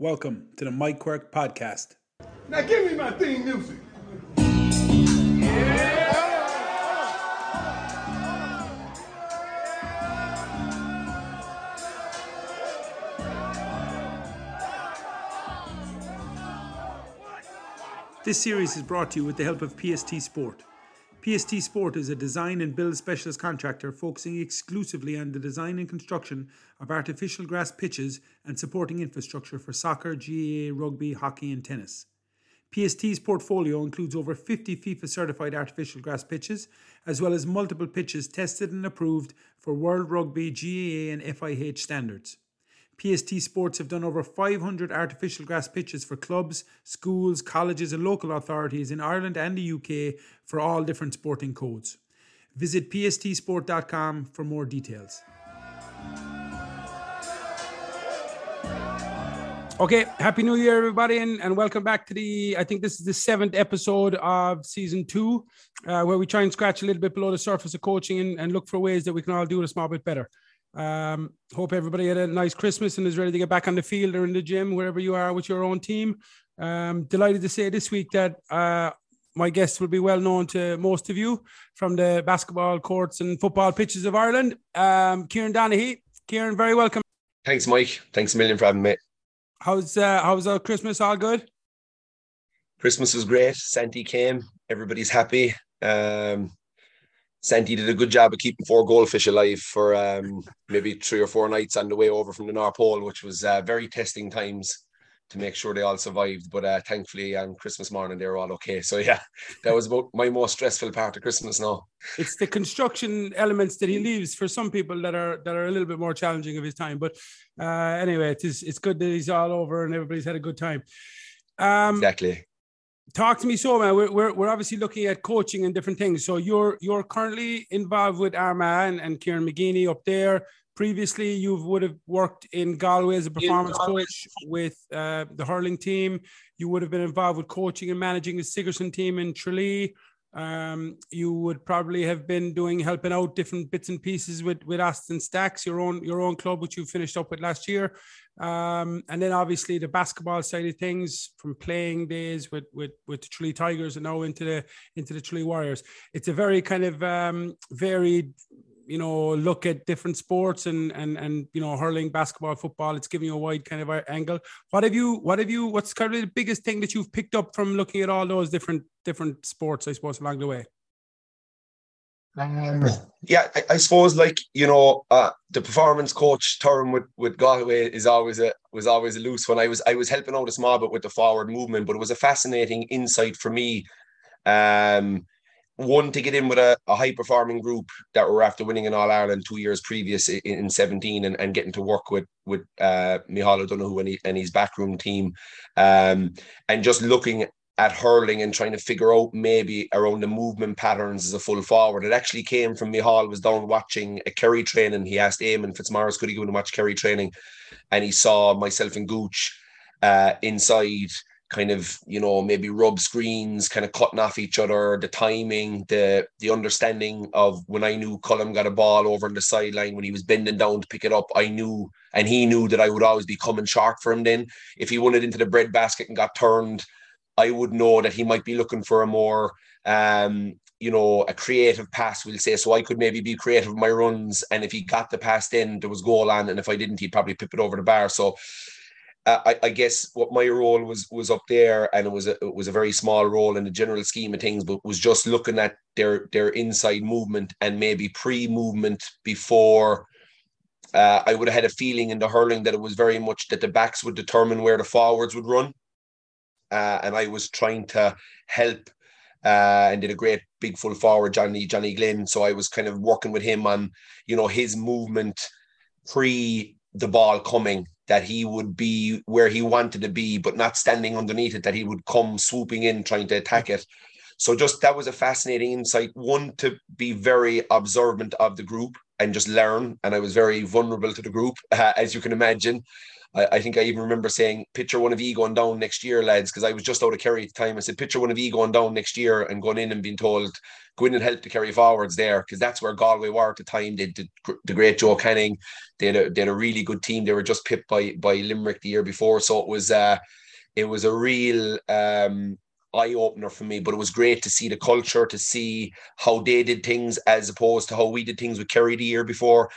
Welcome to the Mike Quirke podcast. Now give me my theme music. This series is brought to you with the help of PST Sport. PST Sport is a design and build specialist contractor focusing exclusively on the design and construction of artificial grass pitches and supporting infrastructure for soccer, GAA, rugby, hockey, and tennis. PST's portfolio includes over 50 FIFA certified artificial grass pitches, as well as multiple pitches tested and approved for World Rugby, GAA, and FIH standards. PST Sports have done over 500 artificial grass pitches for clubs, schools, colleges, and local authorities in Ireland and the UK for all different sporting codes. Visit pstsport.com for more details. Okay, happy new year, everybody, and, and welcome back to the. I think this is the seventh episode of season two, uh, where we try and scratch a little bit below the surface of coaching and, and look for ways that we can all do it a small bit better. Um, hope everybody had a nice Christmas and is ready to get back on the field or in the gym, wherever you are with your own team. Um, delighted to say this week that uh, my guests will be well known to most of you from the basketball courts and football pitches of Ireland. Um, Kieran Donaghy. Kieran, very welcome. Thanks, Mike. Thanks a million for having me. How's uh, how's our Christmas? All good? Christmas was great. Santi came. Everybody's happy. Um, Santi did a good job of keeping four goldfish alive for um, maybe three or four nights on the way over from the North Pole, which was uh, very testing times to make sure they all survived. But uh, thankfully, on Christmas morning, they were all okay. So yeah, that was about my most stressful part of Christmas. Now it's the construction elements that he leaves for some people that are that are a little bit more challenging of his time. But uh, anyway, it is it's good that he's all over and everybody's had a good time. Um, exactly. Talk to me, so man. We're, we're, we're obviously looking at coaching and different things. So you're you're currently involved with Armagh and, and Kieran McGeeney up there previously you would have worked in Galway as a performance coach with uh, the hurling team. You would have been involved with coaching and managing the Sigerson team in Tralee. Um, you would probably have been doing helping out different bits and pieces with with Austin Stacks, your own your own club, which you finished up with last year. Um, and then obviously the basketball side of things from playing days with with with the Tralee Tigers and now into the into the Tralee Warriors. It's a very kind of um, varied you know look at different sports and and and you know hurling basketball football it's giving you a wide kind of angle what have you what have you what's kind of the biggest thing that you've picked up from looking at all those different different sports i suppose along the way um, yeah, I, I, suppose like you know, uh, the performance coach term with with Galway is always a was always a loose one. I was I was helping out a small bit with the forward movement, but it was a fascinating insight for me. Um, one to get in with a, a high performing group that were after winning in All Ireland two years previous in, in 17 and, and getting to work with with uh, Micheál O'Donoghue and, he, and his backroom team um, and just looking at hurling and trying to figure out maybe around the movement patterns as a full forward. It actually came from Micheál was down watching a Kerry training. He asked Eamon Fitzmaurice could he go and watch Kerry training and he saw myself and Gooch uh, inside kind of you know maybe rub screens kind of cutting off each other the timing the the understanding of when i knew Colm got a ball over on the sideline when he was bending down to pick it up i knew and he knew that i would always be coming sharp for him then. If he wanted into the bread basket and got turned i would know that he might be looking for a more um you know a creative pass we'll say. So i could maybe be creative with my runs and if he got the pass then there was goal on and if i didn't he'd probably pip it over the bar. So I, I, guess what my role was was up there, and it was a it was a very small role in the general scheme of things, but was just looking at their their inside movement and maybe pre movement before. Uh, I would have had a feeling in the hurling that it was very much that the backs would determine where the forwards would run, uh, and I was trying to help uh, and did a great big full forward Johnny Johnny Glynn. So I was kind of working with him on you know his movement pre the ball coming that he would be where he wanted to be, but not standing underneath it, that he would come swooping in trying to attack it. So just that was a fascinating insight. One to be very observant of the group and just learn. And I was very vulnerable to the group, uh, as you can imagine. I, I think I even remember saying, picture one of you going down next year, lads, because I was just out of Kerry at the time. I said, picture one of you going down next year and going in and being told, go in and help the Kerry forwards there, because that's where Galway were at the time. They did the great Joe Canning. They had, a, they had a really good team. They were just pipped by by Limerick the year before, so it was uh, it was a real um, eye opener for me. But it was great to see the culture, to see how they did things as opposed to how we did things with Kerry the year before.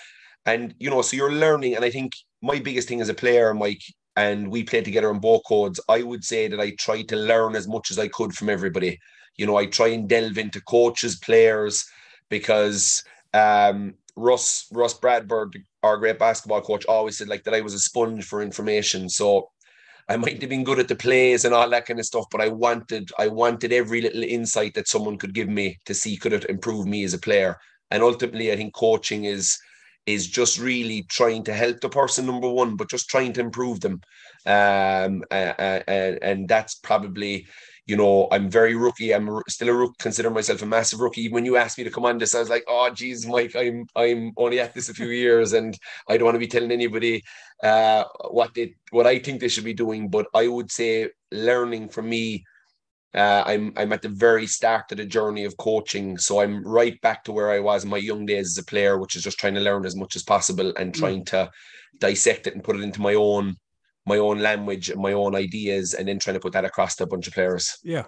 And you know, so you're learning, and I think my biggest thing as a player, Mike, and we played together on both codes, I would say that I tried to learn as much as I could from everybody. You know, I try and delve into coaches, players, because um, Russ Russ Bradford, our great basketball coach, always said like that I was a sponge for information. So I might have been good at the plays and all that kind of stuff, but I wanted I wanted every little insight that someone could give me to see could it improve me as a player. And ultimately, I think coaching is is just really trying to help the person number one, but just trying to improve them. Um, and, and that's probably, you know, I'm very rookie. I'm still a rookie, consider myself a massive rookie. When you asked me to come on this, I was like, oh, geez, Mike, I'm I'm only at this a few years, and I don't want to be telling anybody uh, what they what I think they should be doing. But I would say learning from me uh, I'm I'm at the very start of the journey of coaching, so I'm right back to where I was in my young days as a player, which is just trying to learn as much as possible and mm. trying to dissect it and put it into my own my own language and my own ideas, and then trying to put that across to a bunch of players. Yeah,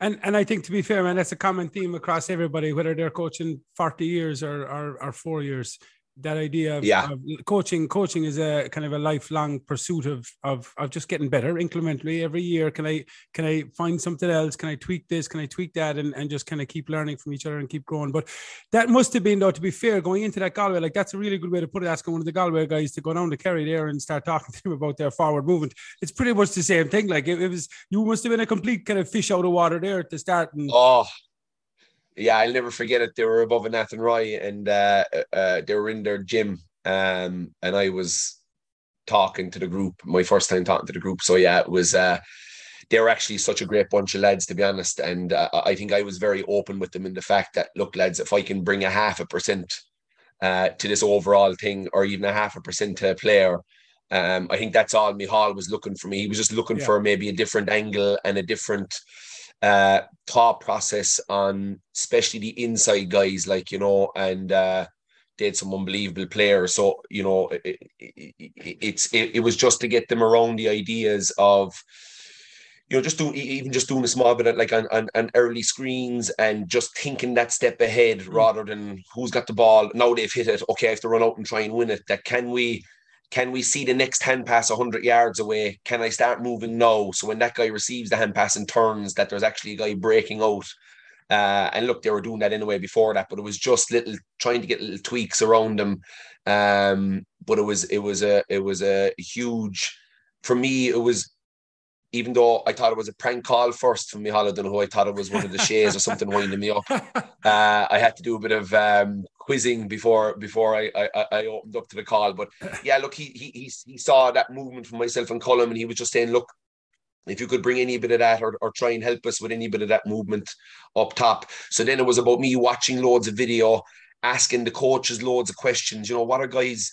and and I think to be fair, man, that's a common theme across everybody, whether they're coaching forty years or or, or four years that idea of, yeah. of, coaching coaching is a kind of a lifelong pursuit of, of of just getting better incrementally every year. Can i can i find something else? Can i tweak this? Can i tweak that? And, and just kind of keep learning from each other and keep growing. But that must have been though to be fair going into that galway like that's a really good way to put it asking one of the galway guys to go down to kerry there and start talking to him about their forward movement. It's pretty much the same thing. Like it, it was you must have been a complete kind of fish out of water there to start and oh yeah, I'll never forget it. They were above Nathan Roy and uh, uh, they were in their gym. Um, and I was talking to the group, my first time talking to the group. So yeah, it was uh, they were actually such a great bunch of lads, to be honest. And uh, I think I was very open with them in the fact that, look, lads, if I can bring a half a percent uh, to this overall thing, or even a half a percent to a player, um, I think that's all Micheál was looking for me. He was just looking yeah. for maybe a different angle and a different uh, thought process on especially the inside guys, like you know, and uh, they had some unbelievable players. So you know, it, it, it's it, it was just to get them around the ideas of you know, just doing even just doing a small bit of like on, on, on, early screens and just thinking that step ahead mm. rather than who's got the ball. Now they've hit it. Okay, I have to run out and try and win it. That can we can we see the next hand pass 100 yards away? Can I start moving now? So when that guy receives the hand pass and turns, that there's actually a guy breaking out. Uh, and look, they were doing that anyway before that, but it was just little trying to get little tweaks around them. Um, but it was it was a it was a huge for me. It was even though I thought it was a prank call first from Micheál, I don't know who I thought it was one of the shays or something winding me up. Uh, I had to do a bit of um, quizzing before before I, I, I opened up to the call. But yeah, look, he he he saw that movement from myself and Colm, and he was just saying, look, if you could bring any bit of that or, or try and help us with any bit of that movement up top. So then it was about me watching loads of video, asking the coaches loads of questions. You know, what are guys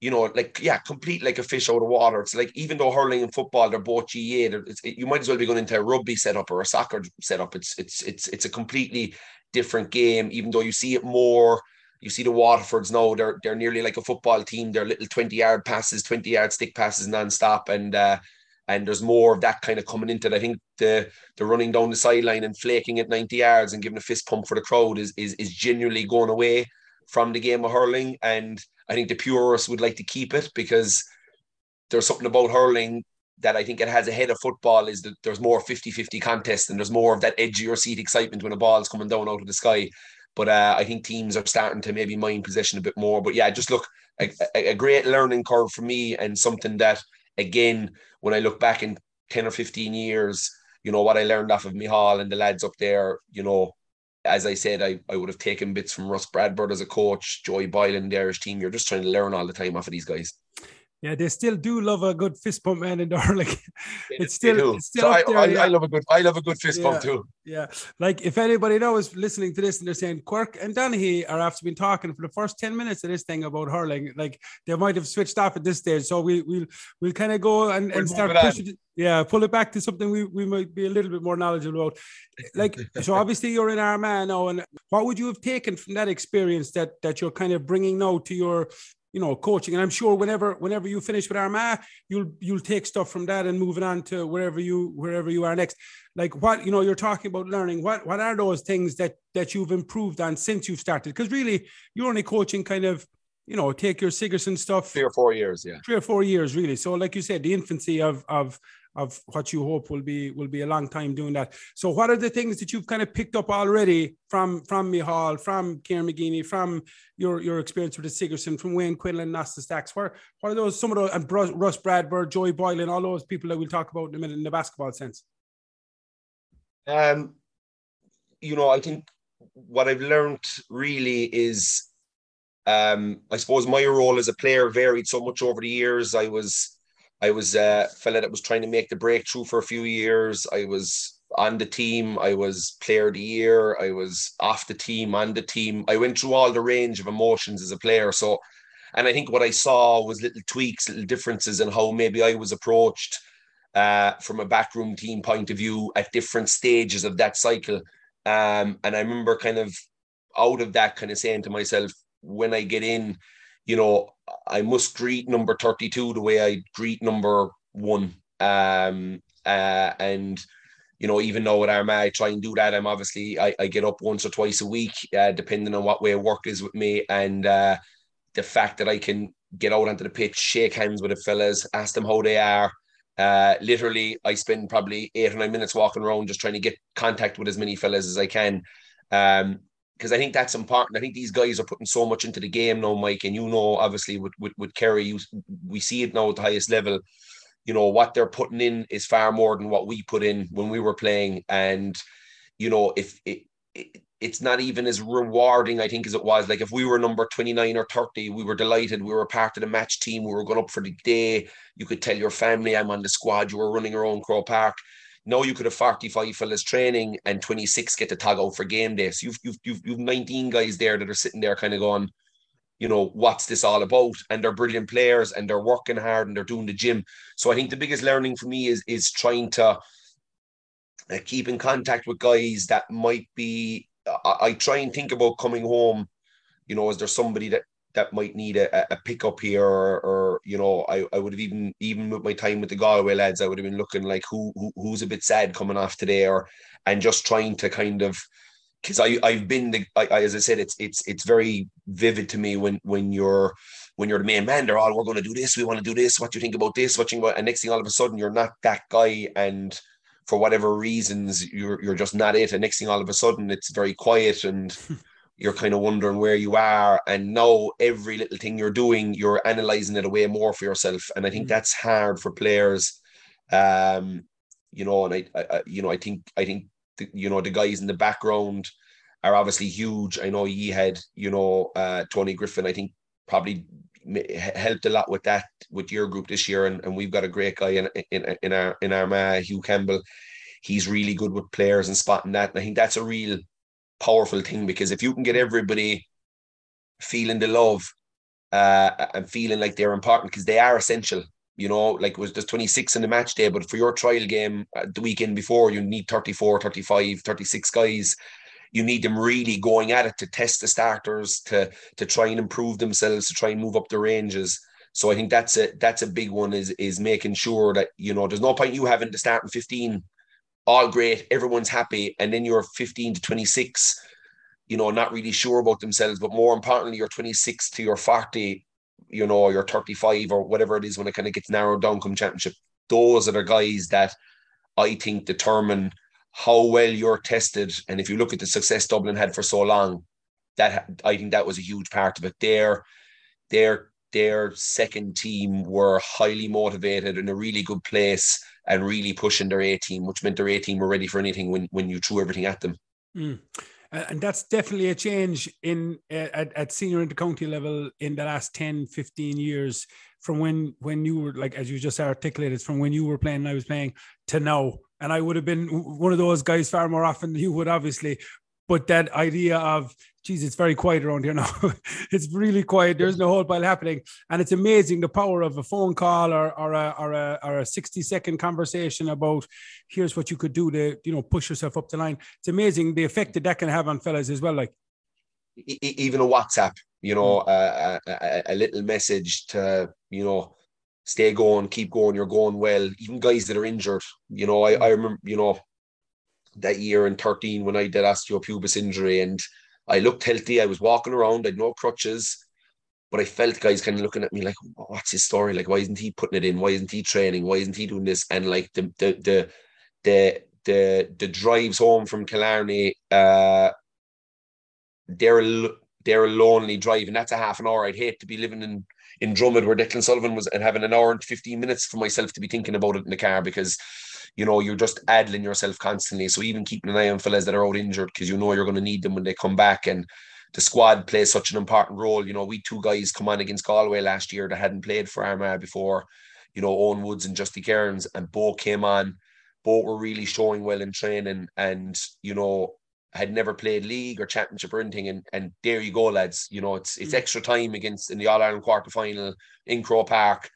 you know, like yeah, complete like a fish out of water. It's like even though hurling and football they're both GA, it, you might as well be going into a rugby setup or a soccer setup. It's it's it's it's a completely different game. Even though you see it more, you see the Waterfords now. They're they're nearly like a football team. They're little twenty yard passes, twenty yard stick passes non-stop, and uh, and there's more of that kind of coming into it. I think the the running down the sideline and flaking at ninety yards and giving a fist pump for the crowd is is is genuinely going away from the game of hurling and I think the purists would like to keep it because there's something about hurling that I think it has ahead of football is that there's more 50-50 contest and there's more of that your seat excitement when a ball's coming down out of the sky. But uh, I think teams are starting to maybe mind possession a bit more. But yeah, just look a, a great learning curve for me and something that again, when I look back in 10 or 15 years, you know, what I learned off of Micheál and the lads up there, you know, as I said, I, I would have taken bits from Russ Bradford as a coach, Joey Boylan, the Irish team. You're just trying to learn all the time off of these guys. Yeah, they still do love a good fist pump, man, in the hurling. it's still, it's still so I, there, I, yeah. I, love a good, I love a good fist yeah, pump too. Yeah, like if anybody knows listening to this and they're saying Quirke and Donaghy are after been talking for the first ten minutes of this thing about hurling, like they might have switched off at this stage. So we we'll we'll kind of go and, We'll and start move it on. pushing. it- Yeah, pull it back to something we, we might be a little bit more knowledgeable about. Like, so obviously you're in Armagh man now, and what would you have taken from that experience that that you're kind of bringing now to your you know coaching. And i'm sure whenever whenever you finish with armagh you'll you'll take stuff from that and moving on to wherever you wherever you are next. Like what you know you're talking about learning. What what are those things that that you've improved on since you've started? Because really you're only coaching kind of you know take your sigerson stuff Three or four years, yeah. three or four years really. So like you said the infancy of of of what you hope will be will be a long time doing that so what are the things that you've kind of picked up already from from Micheál, from Kieran McGeeney, from your your experience with the Sigerson, from Wayne Quinlan, Nasta Stacks? What, what are those some of those and Russ Bradford, Joey Boylan, all those people that we'll talk about in a minute in the basketball sense? Um, you know, I think what I've learned really is, um, I suppose my role as a player varied so much over the years. I was, I was a fella that was trying to make the breakthrough for a few years. I was on the team. I was player of the year. I was off the team, on the team. I went through all the range of emotions as a player. So, and I think what I saw was little tweaks, little differences in how maybe I was approached uh, from a backroom team point of view at different stages of that cycle. Um, and I remember kind of out of that kind of saying to myself, when I get in, you know, I must greet number 32 the way I greet number one. Um, uh, and, you know, even though with Armagh, I try and do that, I'm obviously, I, I get up once or twice a week, uh, depending on what way work is with me. And uh, the fact that I can get out onto the pitch, shake hands with the fellas, ask them how they are, uh, literally, I spend probably eight or nine minutes walking around just trying to get contact with as many fellas as I can. Um, because I think that's important. I think these guys are putting so much into the game now, Mike, and you know, obviously with with, with Kerry, you, we see it now at the highest level. You know what they're putting in is far more than what we put in when we were playing, and you know if it, it it's not even as rewarding, I think, as it was. Like if we were number 29 or 30, we were delighted. We were part of the match team. We were going up for the day. You could tell your family, I'm on the squad. You were running around Croke Park. Now you could have 45 fellas training and 26 get to tag out for game day. So you've, you've, you've, you've 19 guys there that are sitting there kind of going, you know, what's this all about? And they're brilliant players and they're working hard and they're doing the gym. So I think the biggest learning for me is, is trying to uh, keep in contact with guys that might be I, I try and think about coming home. You know, is there somebody that that might need a, a pickup here, or, or you know, I, I would have even even with my time with the Galway lads, I would have been looking like who, who who's a bit sad coming off today, or and just trying to kind of because I I've been the I, I, as I said, it's it's it's very vivid to me when when you're when you're the main man. They're all we're going to do this, we want to do this. What do you think about this? What you? And next thing, all of a sudden, you're not that guy, and for whatever reasons you're you're just not it and next thing all of a sudden it's very quiet and you're kind of wondering where you are and now every little thing you're doing you're analyzing it away more for yourself and i think mm-hmm. that's hard for players um you know and I, I you know i think i think the, you know the guys in the background are obviously huge i know he had you know uh tony griffin i think probably helped a lot with that with your group this year, and, and we've got a great guy in in, in our in our uh, Hugh Campbell. He's really good with players and spotting that, and I think that's a real powerful thing because if you can get everybody feeling the love uh, and feeling like they're important because they are essential. You know, like it was just 26 in the match day, but for your trial game uh, the weekend before, you need 34, 35, 36 guys. You need them really going at it to test the starters to to try and improve themselves to try and move up the ranges. So i think that's a that's a big one is is making sure that you know there's no point you having to start in 15 all great everyone's happy and then you're 15 to 26 you know not really sure about themselves but more importantly you're 26 to your 40 you know you're 35 or whatever it is when it kind of gets narrowed down come championship those are the guys that i think determine how well you're tested. And if you look at the success Dublin had for so long, that I think that was a huge part of it. Their their their second team were highly motivated in a really good place and really pushing their A team, which meant their A team were ready for anything when when you threw everything at them. Mm. and that's definitely a change in at, at senior intercounty level in the last 10 15 years from when when you were like as you just articulated from when you were playing and I was playing to now and I would have been one of those guys far more often than you would obviously but that idea of geez it's very quiet around here now. It's really quiet. There's no whole pile happening. And it's amazing the power of a phone call or, or, a, or, a, or a 60 second conversation about here's what you could do to you know push yourself up the line. It's amazing the effect that that can have on fellas as well like. Even a whatsapp you know mm. a, a, a little message to you know stay going keep going you're going well. Even guys that are injured you know I, mm. I remember you know that year in 13 when I did osteopubis injury and I looked healthy. I was walking around, I had no crutches, but I felt guys kind of looking at me like, what's his story? Like, why isn't he putting it in? Why isn't he training? Why isn't he doing this? And like the the the the the, the drives home from Killarney, uh, they're they're a lonely drive, and that's a half an hour. I'd hate to be living in in Dromid where Declan Sullivan was and having an hour and 15 minutes for myself to be thinking about it in the car because you know, you're just addling yourself constantly. So even keeping an eye on fellas that are out injured because you know you're going to need them when they come back. And the squad plays such an important role. You know, we two guys come on against Galway last year that hadn't played for Armagh before, you know, Owen Woods and Justy Cairns, and both came on. Both were really showing well in training and, you know, had never played league or championship or anything. And and there you go, lads. You know, it's it's mm. extra time against in the All Ireland quarter final in Croke Park.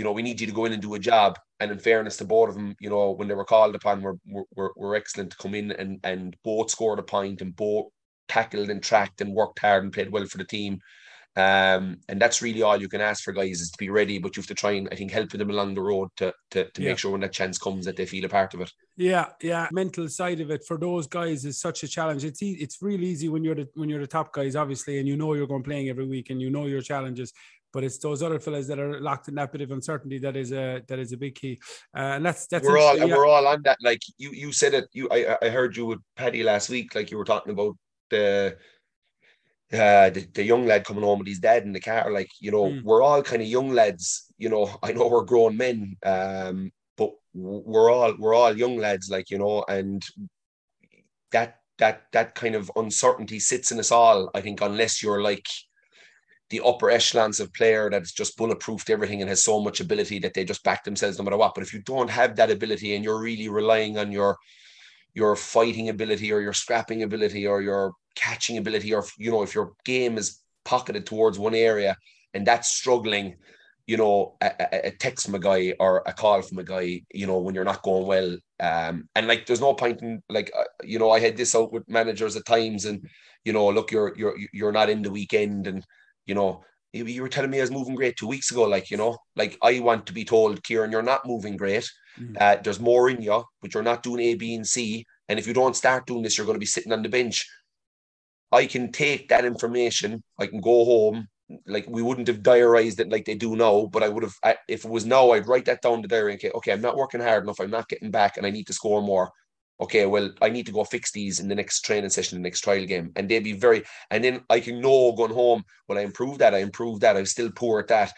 You know, we need you to go in and do a job and in fairness to both of them, you know, when they were called upon, were were, were excellent to come in and and both scored a point and both tackled and tracked and worked hard and played well for the team. Um, and that's really all you can ask for guys is to be ready, but you have to try and I think help them along the road to to, to yeah. make sure when that chance comes that they feel a part of it. Yeah, yeah. Mental side of it for those guys is such a challenge. It's e- it's real easy when you're the when you're the top guys, obviously, and you know you're going playing every week and you know your challenges but it's those other fellas that are locked in that bit of uncertainty that is a that is a big key, uh, and that's that's we're all yeah. we're all on that. Like you you said it. You I I heard you with Paddy last week. Like you were talking about the. Uh, the, the young lad coming home with his dad in the car, like you know, mm. we're all kind of young lads. You know, I know we're grown men, um, but we're all we're all young lads, like you know, and that that that kind of uncertainty sits in us all. I think unless you're like the upper echelons of player that's just bulletproofed everything and has so much ability that they just back themselves no matter what. But if you don't have that ability and you're really relying on your your fighting ability or your scrapping ability or your catching ability, or you know, if your game is pocketed towards one area and that's struggling, you know, a, a, a, text from a guy or a call from a guy, you know, when you're not going well. Um, and like, there's no point in like, uh, you know, I had this out with managers at times, and you know, look, you're you're you're not in the weekend, and you know, you were telling me I was moving great two weeks ago. Like, you know, like I want to be told, Kieran, you're not moving great. Mm-hmm. Uh, there's more in you, but you're not doing A, B, and C. And if you don't start doing this, you're going to be sitting on the bench. I can take that information. I can go home. Like we wouldn't have diarized it like they do now, but I would have. If it was now, I'd write that down to diary. Okay, okay, I'm not working hard enough. I'm not getting back, and I need to score more okay, well, I need to go fix these in the next training session, the next trial game. And they'd be very, and then I can know going home, well, I improved that, I improved that, I'm still poor at that.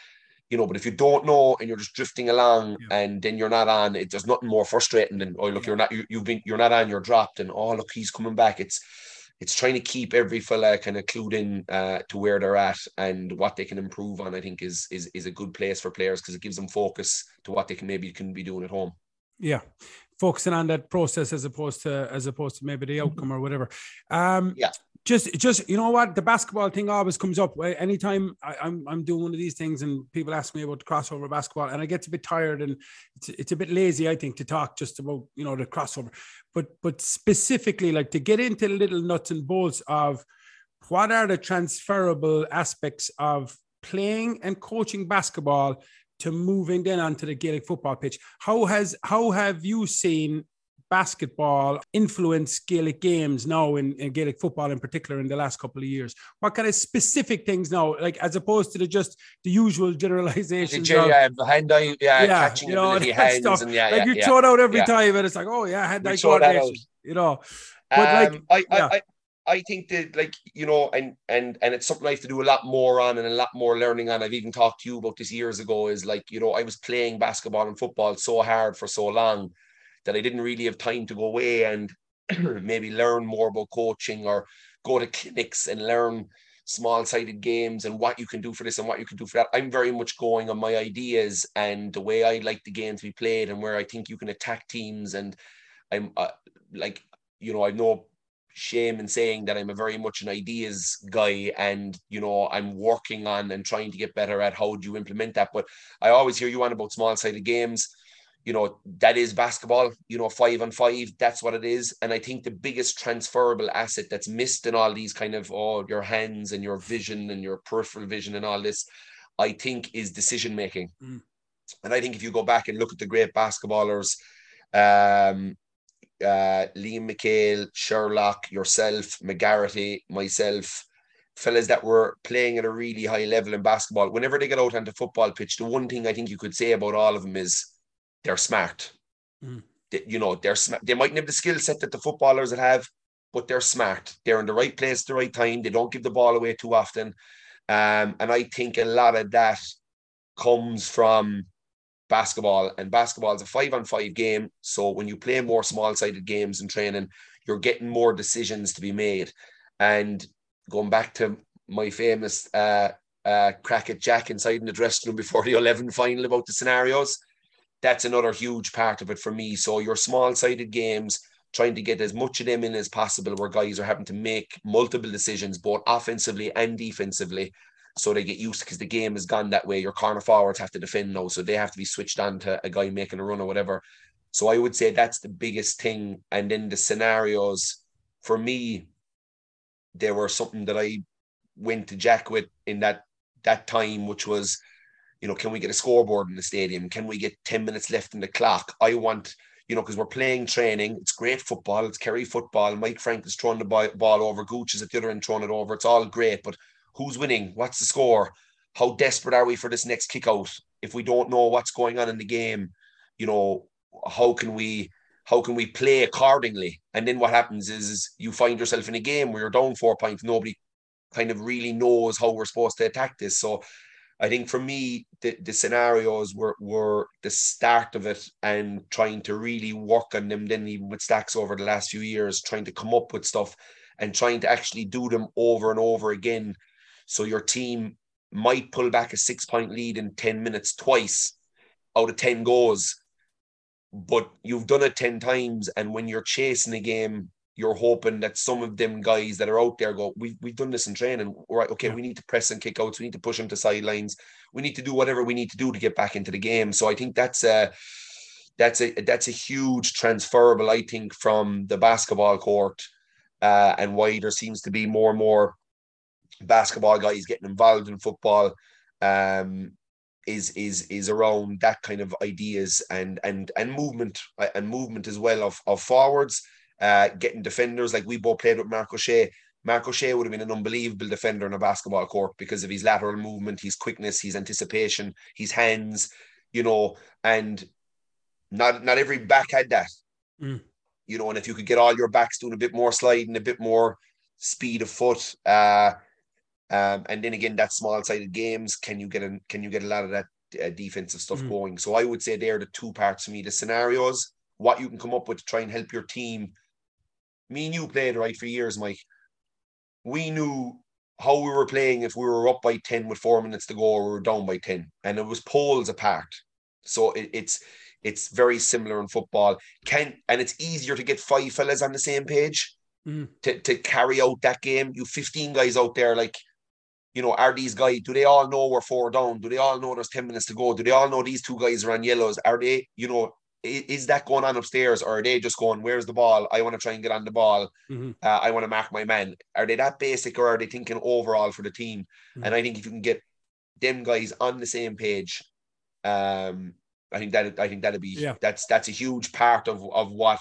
You know, but if you don't know and you're just drifting along yeah. and then you're not on, it there's nothing more frustrating than oh look, yeah. you're not you, you've been you're not on, you're dropped, and oh look, he's coming back. It's it's trying to keep every fella kind of clued in uh, to where they're at and what they can improve on. I think is is is a good place for players because it gives them focus to what they can maybe can be doing at home. Yeah, focusing on that process as opposed to as opposed to maybe the mm-hmm. outcome or whatever. Um, yeah. Just, just you know what, the basketball thing always comes up. Anytime I, I'm, I'm doing one of these things, and people ask me about the crossover basketball, and I get a bit tired, and it's, it's a bit lazy, I think, to talk just about you know the crossover. But, but specifically, like to get into the little nuts and bolts of what are the transferable aspects of playing and coaching basketball to moving then onto the Gaelic football pitch. How has how have you seen basketball influence Gaelic games now in, in, Gaelic football in particular in the last couple of years? What kind of specific things now, like as opposed to the just the usual generalizations? Yeah, of, hand eye, yeah, yeah, catching you know, hands, stuff. and yeah, like yeah, you throw it out every time, and it's like, oh yeah, hand eye coordination, you know. But um, like, I, I, I think that like you know, and and and it's something I have to do a lot more on and a lot more learning on. I've even talked to you about this years ago. Is like you know, I was playing basketball and football so hard for so long that I didn't really have time to go away and maybe learn more about coaching or go to clinics and learn small sided games and what you can do for this and what you can do for that. I'm very much going on my ideas and the way I like the game to be played and where I think you can attack teams. And I'm uh, like, you know, I've no shame in saying that I'm a very much an ideas guy and, you know, I'm working on and trying to get better at how do you implement that. But I always hear you on about small sided games you know, that is basketball, you know, five on five, that's what it is. And I think the biggest transferable asset that's missed in all these kind of, oh, your hands and your vision and your peripheral vision and all this, I think is decision making. Mm. And I think if you go back and look at the great basketballers, um, uh, Liam McHale, Sherlock, yourself, McGarity, myself, fellas that were playing at a really high level in basketball, whenever they get out onto football pitch, the one thing I think you could say about all of them is they're smart. Mm. They, you know, they're smart. They mightn't have the skill set that the footballers that have, but they're smart. They're in the right place at the right time. They don't give the ball away too often. Um, and I think a lot of that comes from basketball. And basketball is a five on five game. So when you play more small sided games and training, you're getting more decisions to be made. And going back to my famous uh, uh, crack at Jack inside in the dressing room before the 11 final about the scenarios, that's another huge part of it for me. So your small sided games, trying to get as much of them in as possible, where guys are having to make multiple decisions, both offensively and defensively. So they get used because the game has gone that way. Your corner forwards have to defend now, so they have to be switched on to a guy making a run or whatever. So I would say that's the biggest thing. And then the scenarios for me, there were something that I went to Jack with in that that time, which was you know, can we get a scoreboard in the stadium? Can we get 10 minutes left in the clock? I want, you know, because we're playing training. It's great football. It's Kerry football. Mike Frank is throwing the ball over. Gooch is at the other end throwing it over. It's all great. But who's winning? What's the score? How desperate are we for this next kick out? If we don't know what's going on in the game, you know, how can we how can we play accordingly? And then what happens is, you find yourself in a game where you're down four points. Nobody kind of really knows how we're supposed to attack this. So I think for me, the, the scenarios were, were the start of it and trying to really work on them, then even with stacks over the last few years, trying to come up with stuff and trying to actually do them over and over again. So your team might pull back a six point lead in 10 minutes twice out of 10 goals, but you've done it 10 times. And when you're chasing a game, you're hoping that some of them guys that are out there go, we've, we've done this in training. Right. Okay. Yeah. We need to press and kick outs. We need to push them to sidelines. We need to do whatever we need to do to get back into the game. So I think that's a, that's a, that's a huge transferable, I think, from the basketball court uh, and why there seems to be more and more basketball guys getting involved in football. Um, is is is around that kind of ideas and and and movement uh, and movement as well of of forwards uh, getting defenders. Like we both played with Mark O'Shea. Mark O'Shea would have been an unbelievable defender in a basketball court because of his lateral movement, his quickness, his anticipation, his hands, you know, and not not every back had that. Mm. You know, and if you could get all your backs doing a bit more sliding, a bit more speed of foot, uh, um, and then again that small sided games, can you get a can you get a lot of that uh, defensive stuff mm. going? So I would say they're the two parts for me: the scenarios, what you can come up with to try and help your team me and you played right for years, Mike. We knew how we were playing if we were up by 10 with four minutes to go or we were down by 10. And it was poles apart. So it, it's it's very similar in football. Can and it's easier to get five fellas on the same page mm. to, to carry out that game. You 15 guys out there, like, you know, are these guys, do they all know we're four down? Do they all know there's 10 minutes to go? Do they all know these two guys are on yellows? Are they, you know, is that going on upstairs or are they just going where's the ball i want to try and get on the ball mm-hmm. uh, i want to mark my man are they that basic or are they thinking overall for the team mm-hmm. and i think if you can get them guys on the same page um i think that i think that'd be yeah. that's that's a huge part of of what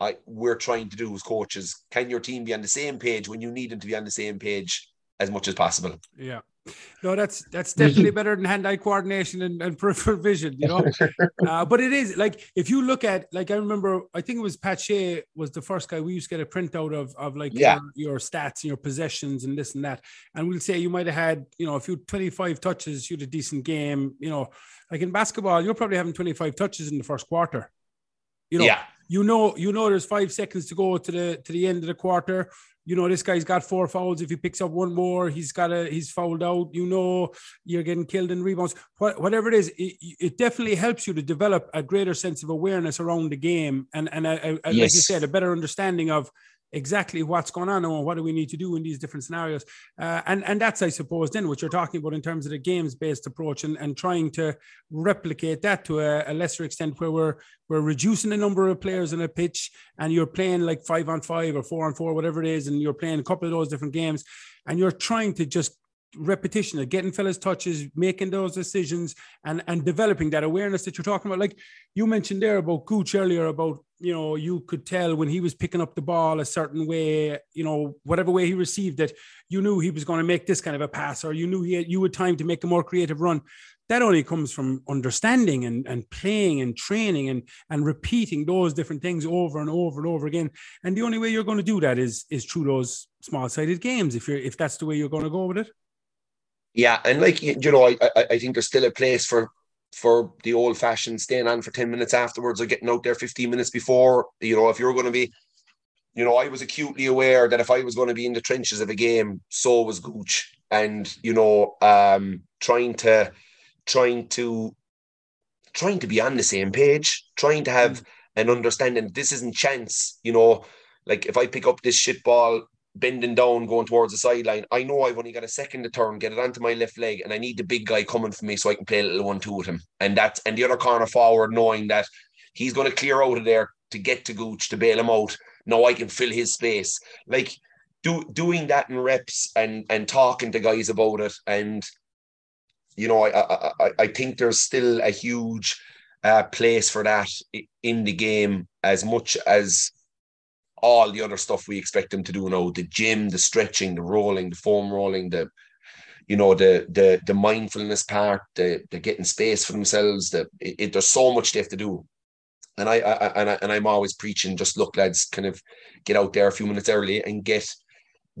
I, we're trying to do as coaches can your team be on the same page when you need them to be on the same page as much as possible yeah no, that's that's definitely better than hand-eye coordination and, and peripheral vision, you know. uh, but it is like if you look at like I remember, I think it was Pat Shea was the first guy we used to get a printout of of like yeah. your, your, stats and your possessions and this and that, and we'll say you might have had you know a few twenty five touches, you had a decent game, you know. Like in basketball, you're probably having twenty five touches in the first quarter. You know, yeah. you know, you know, there's five seconds to go to the to the end of the quarter. You know, this guy's got four fouls. If he picks up one more, he's got a he's fouled out. You know, you're getting killed in rebounds. What, whatever it is, it, it definitely helps you to develop a greater sense of awareness around the game, and and a, a, yes. like you said, a better understanding of exactly what's going on and what do we need to do in these different scenarios. Uh, and, and that's, I suppose, then what you're talking about in terms of the games based approach and, and trying to replicate that to a, a, lesser extent where we're, we're reducing the number of players in a pitch and you're playing like five on five or four on four, whatever it is, and you're playing a couple of those different games and you're trying to just repetition of getting fellas touches, making those decisions, and and developing that awareness that you're talking about. Like you mentioned there about Gooch earlier about you know you could tell when he was picking up the ball a certain way, you know whatever way he received it, you knew he was going to make this kind of a pass, or you knew he had, you had time to make a more creative run. That only comes from understanding and, and playing and training and and repeating those different things over and over and over again. And the only way you're going to do that is is through those small sided games. If you're if that's the way you're going to go with it. Yeah, and like you know, I, I I think there's still a place for for the old fashioned staying on for 10 minutes afterwards or getting out there 15 minutes before. You know, if you're going to be, you know, I was acutely aware that if I was going to be in the trenches of a game, so was Gooch. And, you know, um, trying to trying to trying to be on the same page, trying to have mm. an understanding this isn't chance, you know, like if I pick up this shit ball bending down, going towards the sideline. I know I've only got a second to turn, get it onto my left leg, and I need the big guy coming for me so I can play a little one two with him. And that's and the other corner forward knowing that he's going to clear out of there to get to Gooch to bail him out. Now I can fill his space. Like do doing that in reps and and talking to guys about it. And you know, I I I think there's still a huge uh, place for that in the game as much as all the other stuff we expect them to do now the gym the stretching the rolling the foam rolling the you know the the the mindfulness part the, the getting space for themselves the it, it, there's so much they have to do. And I, I and I and I'm always preaching just look lads kind of get out there a few minutes early and get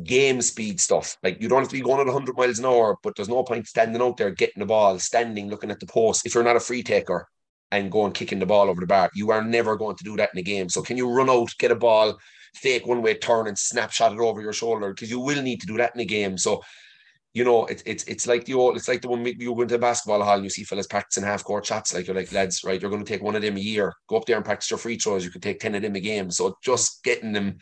game speed stuff. Like you don't have to be going at 100 miles an hour but there's no point standing out there getting the ball standing looking at the post. If you're not a free taker and go and kicking the ball over the bar. You are never going to do that in a game. So can you run out, get a ball, fake one way turn and snapshot it over your shoulder? Because you will need to do that in a game. So you know, it's it's it's like the old, it's like the one you go into a basketball hall and you see fellas practicing half court shots. Like you're like, lads, right? You're going to take one of them a year. Go up there and practice your free throws. You could take ten of them a game. So just getting them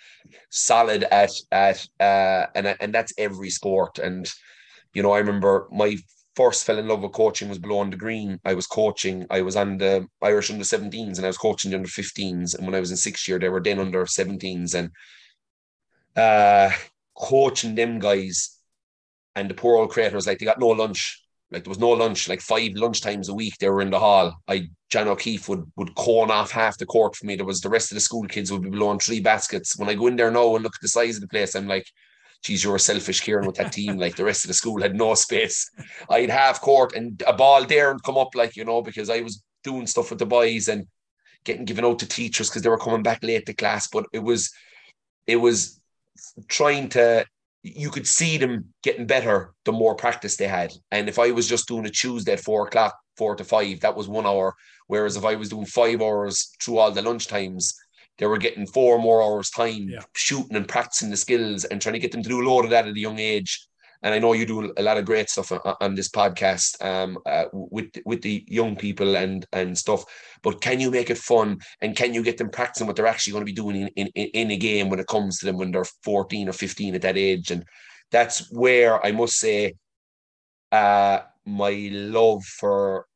solid at at uh, and and that's every sport. And you know, I remember my first fell in love with coaching was below on the green. I was coaching, I was on the Irish under 17s and I was coaching the under 15s. And when I was in sixth year, they were then under 17s. And uh, coaching them guys and the poor old creators, like they got no lunch. Like there was no lunch, like five lunch times a week they were in the hall. I John O'Keefe would would cone off half the court for me. There was the rest of the school kids would be blowing three baskets. When I go in there now and look at the size of the place, I'm like, geez, you were selfish, Kieran, with that team. Like the rest of the school had no space. I'd half court and a ball there and come up, like, you know, because I was doing stuff with the boys and getting given out to teachers because they were coming back late to class. But it was, it was trying to, you could see them getting better the more practice they had. And if I was just doing a Tuesday at four o'clock, four to five, that was one hour. Whereas if I was doing five hours through all the lunch times, they were getting four more hours time yeah. shooting and practicing the skills and trying to get them to do a lot of that at a young age. And I know you do a lot of great stuff on, on this podcast um, uh, with with the young people and and stuff. But can you make it fun and can you get them practicing what they're actually going to be doing in, in, in a game when it comes to them when they're 14 or 15 at that age? And that's where I must say uh, my love for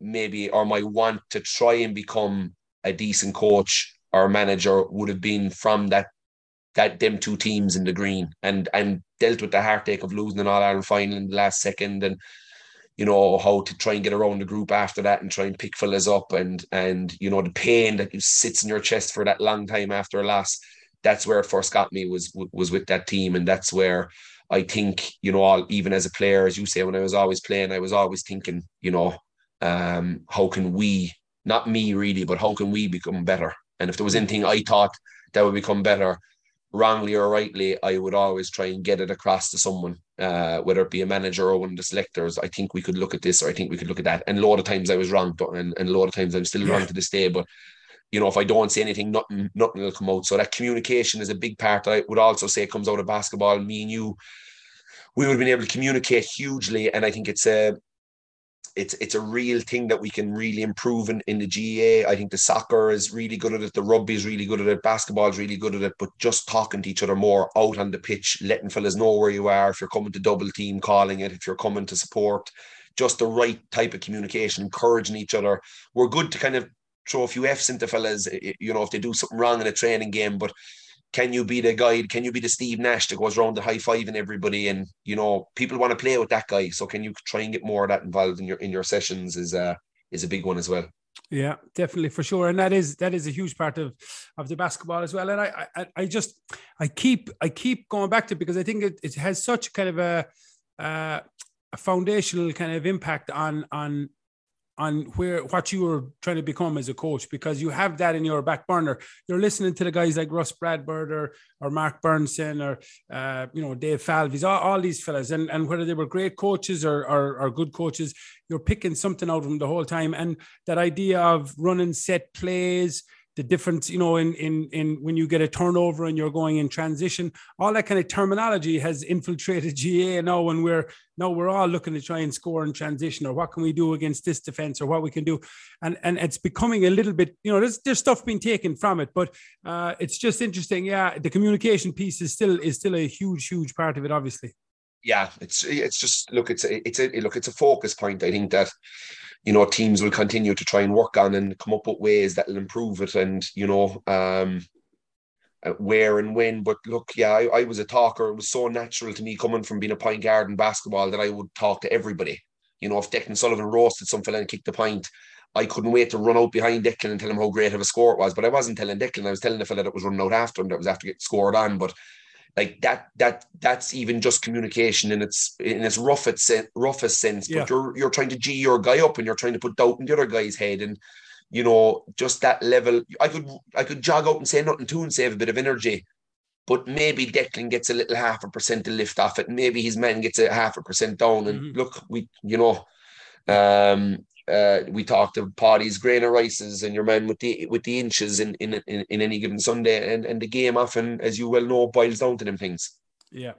maybe or my want to try and become a decent coach our manager would have been from that that them two teams in the green. And and dealt with the heartache of losing an All Ireland final in the last second and you know how to try and get around the group after that and try and pick fellas up and and you know the pain that sits in your chest for that long time after a loss that's where it first got me was was with that team. And that's where I think you know all even as a player as you say when I was always playing I was always thinking you know um how can we not me really but how can we become better and if there was anything I thought that would become better, wrongly or rightly, I would always try and get it across to someone, uh, whether it be a manager or one of the selectors. I think we could look at this, or I think we could look at that. And a lot of times I was wrong, and, and a lot of times I'm still wrong to this day. But you know, if I don't say anything, nothing, nothing will come out. So that communication is a big part. I would also say it comes out of basketball. Me and you, we would have been able to communicate hugely, and I think it's a it's it's a real thing that we can really improve in, in the GA. I think the soccer is really good at it, the rugby is really good at it, basketball is really good at it, but just talking to each other more out on the pitch, letting fellas know where you are, if you're coming to double team, calling it, if you're coming to support, just the right type of communication, encouraging each other. We're good to kind of throw a few F's into fellas, you know, if they do something wrong in a training game, but can you be the guide? Can you be the Steve Nash that goes around the high five and everybody? And you know, people want to play with that guy. So can you try and get more of that involved in your in your sessions? Is uh is a big one as well. Yeah, definitely for sure, and that is that is a huge part of of the basketball as well. And I I, I just I keep I keep going back to it because I think it, it has such kind of a uh, a foundational kind of impact on on on where what you were trying to become as a coach because you have that in your back burner. You're listening to the guys like Russ Bradford or or Mark Burnson or uh, you know Dave Falvey's all, all these fellas and and whether they were great coaches or, or or good coaches, you're picking something out of them the whole time. And that idea of running set plays, the difference, you know, in in in when you get a turnover and you're going in transition, all that kind of terminology has infiltrated GAA now. When we're now we're all looking to try and score in transition, or what can we do against this defense, or what we can do, and and it's becoming a little bit, you know, there's there's stuff being taken from it, but uh, it's just interesting. Yeah, the communication piece is still is still a huge huge part of it, obviously. Yeah, it's it's just look, it's a, it's a look, it's a focus point. I think that you know teams will continue to try and work on and come up with ways that will improve it and you know um uh, where and when. But look yeah I, I, was a talker. It was so natural to me coming from being a point guard in basketball that I would talk to everybody. You know if Declan Sullivan roasted some fella and kicked the point I couldn't wait to run out behind Declan and tell him how great of a score it was. But I wasn't telling Declan. I was telling the fella that was running out after him that was after getting scored on. But like that that that's even just communication in its in its roughest roughest sense. But you're you're trying to g your guy up and you're trying to put doubt in the other guy's head and you know just that level. I could i could jog out and say nothing to and save a bit of energy but maybe Declan gets a little half a percent to lift off it. Maybe his man gets a half a percent down. And mm-hmm. look we you know um uh, we talked of Paddy's grain of rices and your man with the with the inches in in, in, in any given Sunday, and, and the game often, as you well know, boils down to them things. Yeah,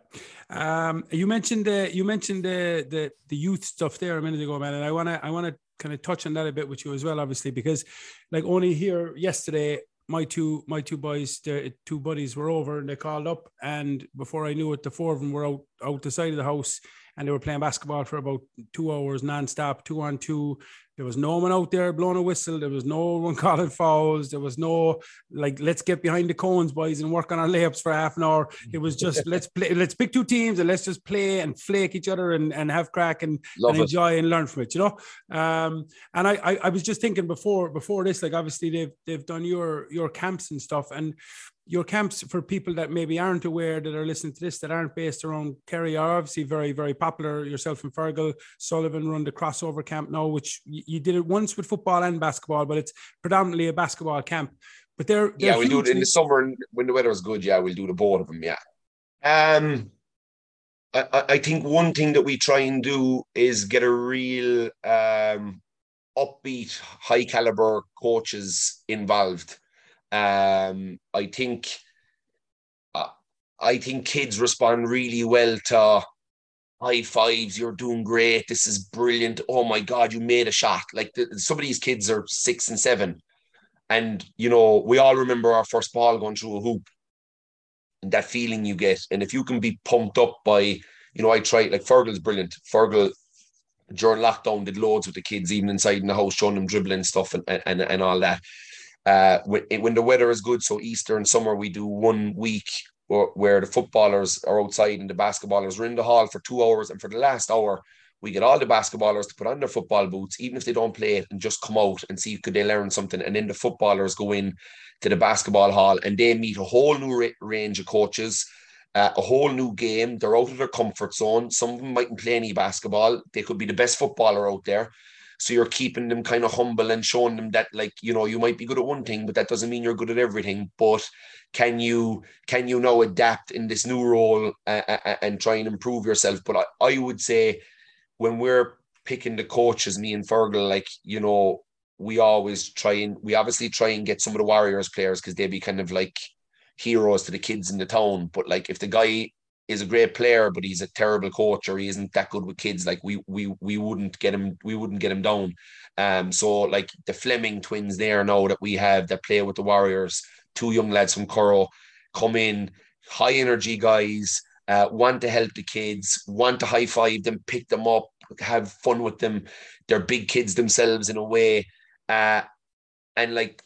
um, you mentioned the you mentioned the the the youth stuff there a minute ago, man, and I wanna I wanna kind of touch on that a bit with you as well, obviously, because like only here yesterday, my two my two boys, the two buddies were over and they called up, and before I knew it, the four of them were out out the side of the house and they were playing basketball for about two hours non-stop, two on two. There was no one out there blowing a whistle. There was no one calling fouls. There was no like, let's get behind the cones, boys, and work on our layups for half an hour. It was just let's play, let's pick two teams and let's just play and flake each other and, and have crack and, and enjoy and learn from it, you know. Um, and I, I I was just thinking before before this, like obviously they've they've done your your camps and stuff, and your camps for people that maybe aren't aware that are listening to this that aren't based around Kerry are obviously very very popular. Yourself and Fergal Sullivan run the crossover camp now, which you did it once with football and basketball, but it's predominantly a basketball camp. But they're, they're yeah, we do it in the summer when the weather is good. Yeah, we'll do the both of them. Yeah. Um, I, I think one thing that we try and do is get a real um upbeat, high caliber coaches involved um, I think uh, I think kids respond really well to high fives. You're doing great. This is brilliant. Oh my god, you made a shot. Like the, some of these kids are six and seven, and you know we all remember our first ball going through a hoop. And that feeling you get, and if you can be pumped up by, you know, I try like Fergal's brilliant. Fergal during lockdown did loads with the kids, even inside in the house, showing them dribbling stuff and, and, and all that uh, when the weather is good, so Easter and summer, we do one week where the footballers are outside and the basketballers are in the hall for two hours. And for the last hour, we get all the basketballers to put on their football boots, even if they don't play it, and just come out and see could they learn something. And then the footballers go in to the basketball hall and they meet a whole new range of coaches, uh, a whole new game. They're out of their comfort zone. Some of them mightn't play any basketball. They could be the best footballer out there. So you're keeping them kind of humble and showing them that, like, you know, you might be good at one thing, but that doesn't mean you're good at everything. But can you can you now adapt in this new role uh, and try and improve yourself? But I, I would say when we're picking the coaches, me and Fergal, like, you know, we always try and we obviously try and get some of the Warriors players because they'd be kind of like heroes to the kids in the town. But like if the guy is a great player, but he's a terrible coach or he isn't that good with kids, like we we we wouldn't get him we wouldn't get him down. Um so like the Fleming twins there now that we have that play with the Warriors, two young lads from Currow come in, high energy guys, uh, want to help the kids, want to high five them, pick them up, have fun with them. They're big kids themselves in a way. Uh, and like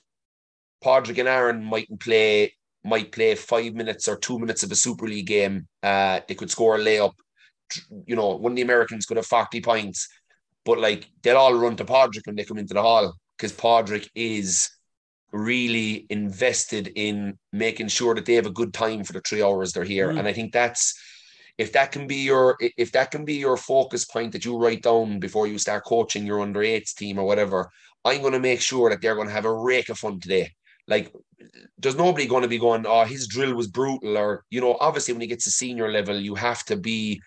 Padraig and Aaron mightn't play, might play five minutes or two minutes of a Super League game. Uh, they could score a layup. You know, one of the Americans could have 40 points, but like they'll all run to Padraig when they come into the hall because Padraig is really invested in making sure that they have a good time for the three hours they're here. Mm. And I think that's if that can be your if that can be your focus point that you write down before you start coaching your under eights team or whatever, I'm going to make sure that they're going to have a rake of fun today. Like, there's nobody going to be going, oh, his drill was brutal, or you know, obviously when he gets to senior level, you have to be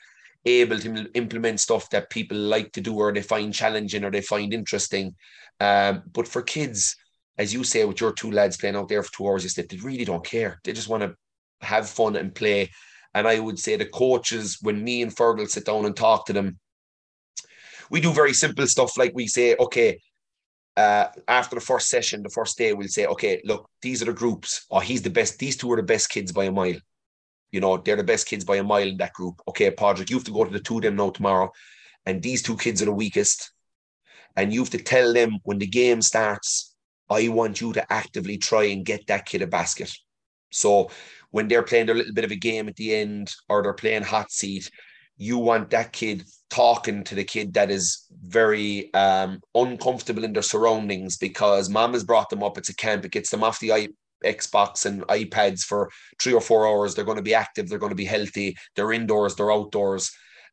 able to implement stuff that people like to do or they find challenging or they find interesting. Um, but for kids, as you say, with your two lads playing out there for two hours, they really don't care. They just want to have fun and play. And I would say the coaches, when me and Fergal sit down and talk to them, we do very simple stuff like we say, okay, uh, after the first session, the first day, we'll say, okay, look, these are the groups. Oh, he's the best. These two are the best kids by a mile. You know, they're the best kids by a mile in that group. Okay, Padraig, you have to go to the two of them now tomorrow. And these two kids are the weakest. And you have to tell them when the game starts, I want you to actively try and get that kid a basket. So when they're playing their little bit of a game at the end or they're playing hot seat, you want that kid talking to the kid that is very um, uncomfortable in their surroundings because mom has brought them up. It's a camp. It gets them off the Xbox and iPads for three or four hours. They're going to be active. They're going to be healthy. They're indoors. They're outdoors.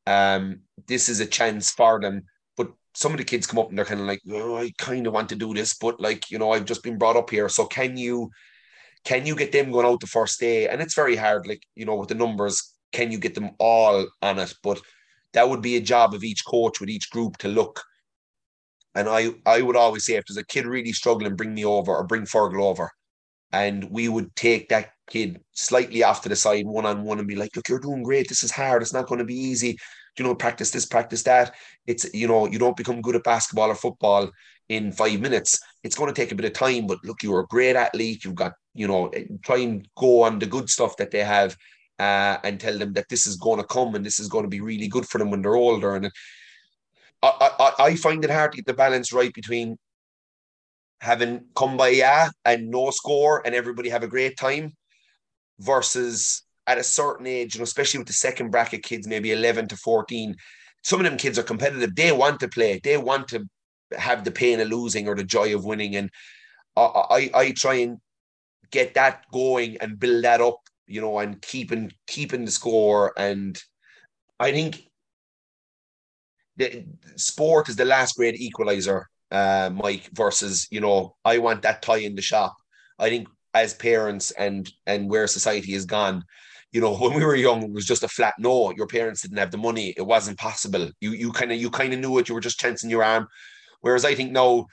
Um, this is a chance for them. But some of the kids come up and they're kind of like, oh, I kind of want to do this, but like you know, I've just been brought up here. So can you? Can you get them going out the first day? And it's very hard, like you know, with the numbers can you get them all on it? But that would be a job of each coach with each group to look. And I, I would always say if there's a kid really struggling, bring me over or bring Fergal over. And we would take that kid slightly off to the side, one on one, and be like, look, you're doing great. This is hard. It's not going to be easy. You know, practice this, practice that. It's, you know, you don't become good at basketball or football in five minutes. It's going to take a bit of time, but look, you're a great athlete. You've got, you know, try and go on the good stuff that they have uh, and tell them that this is going to come and this is going to be really good for them when they're older. And I, I, I find it hard to get the balance right between having come by yeah and no score and everybody have a great time versus at a certain age, you know, especially with the second bracket kids, maybe 11 to 14, some of them kids are competitive. They want to play. They want to have the pain of losing or the joy of winning. And I, I, I try and get that going and build that up you know, and keeping keeping the score. And I think the sport is the last great equalizer, uh, Mike, versus, you know, I want that tie in the shop. I think as parents and and where society has gone, you know, when we were young, it was just a flat no. Your parents didn't have the money. It wasn't possible. You you kind of you kind of knew it. You were just chancing your arm. Whereas I think now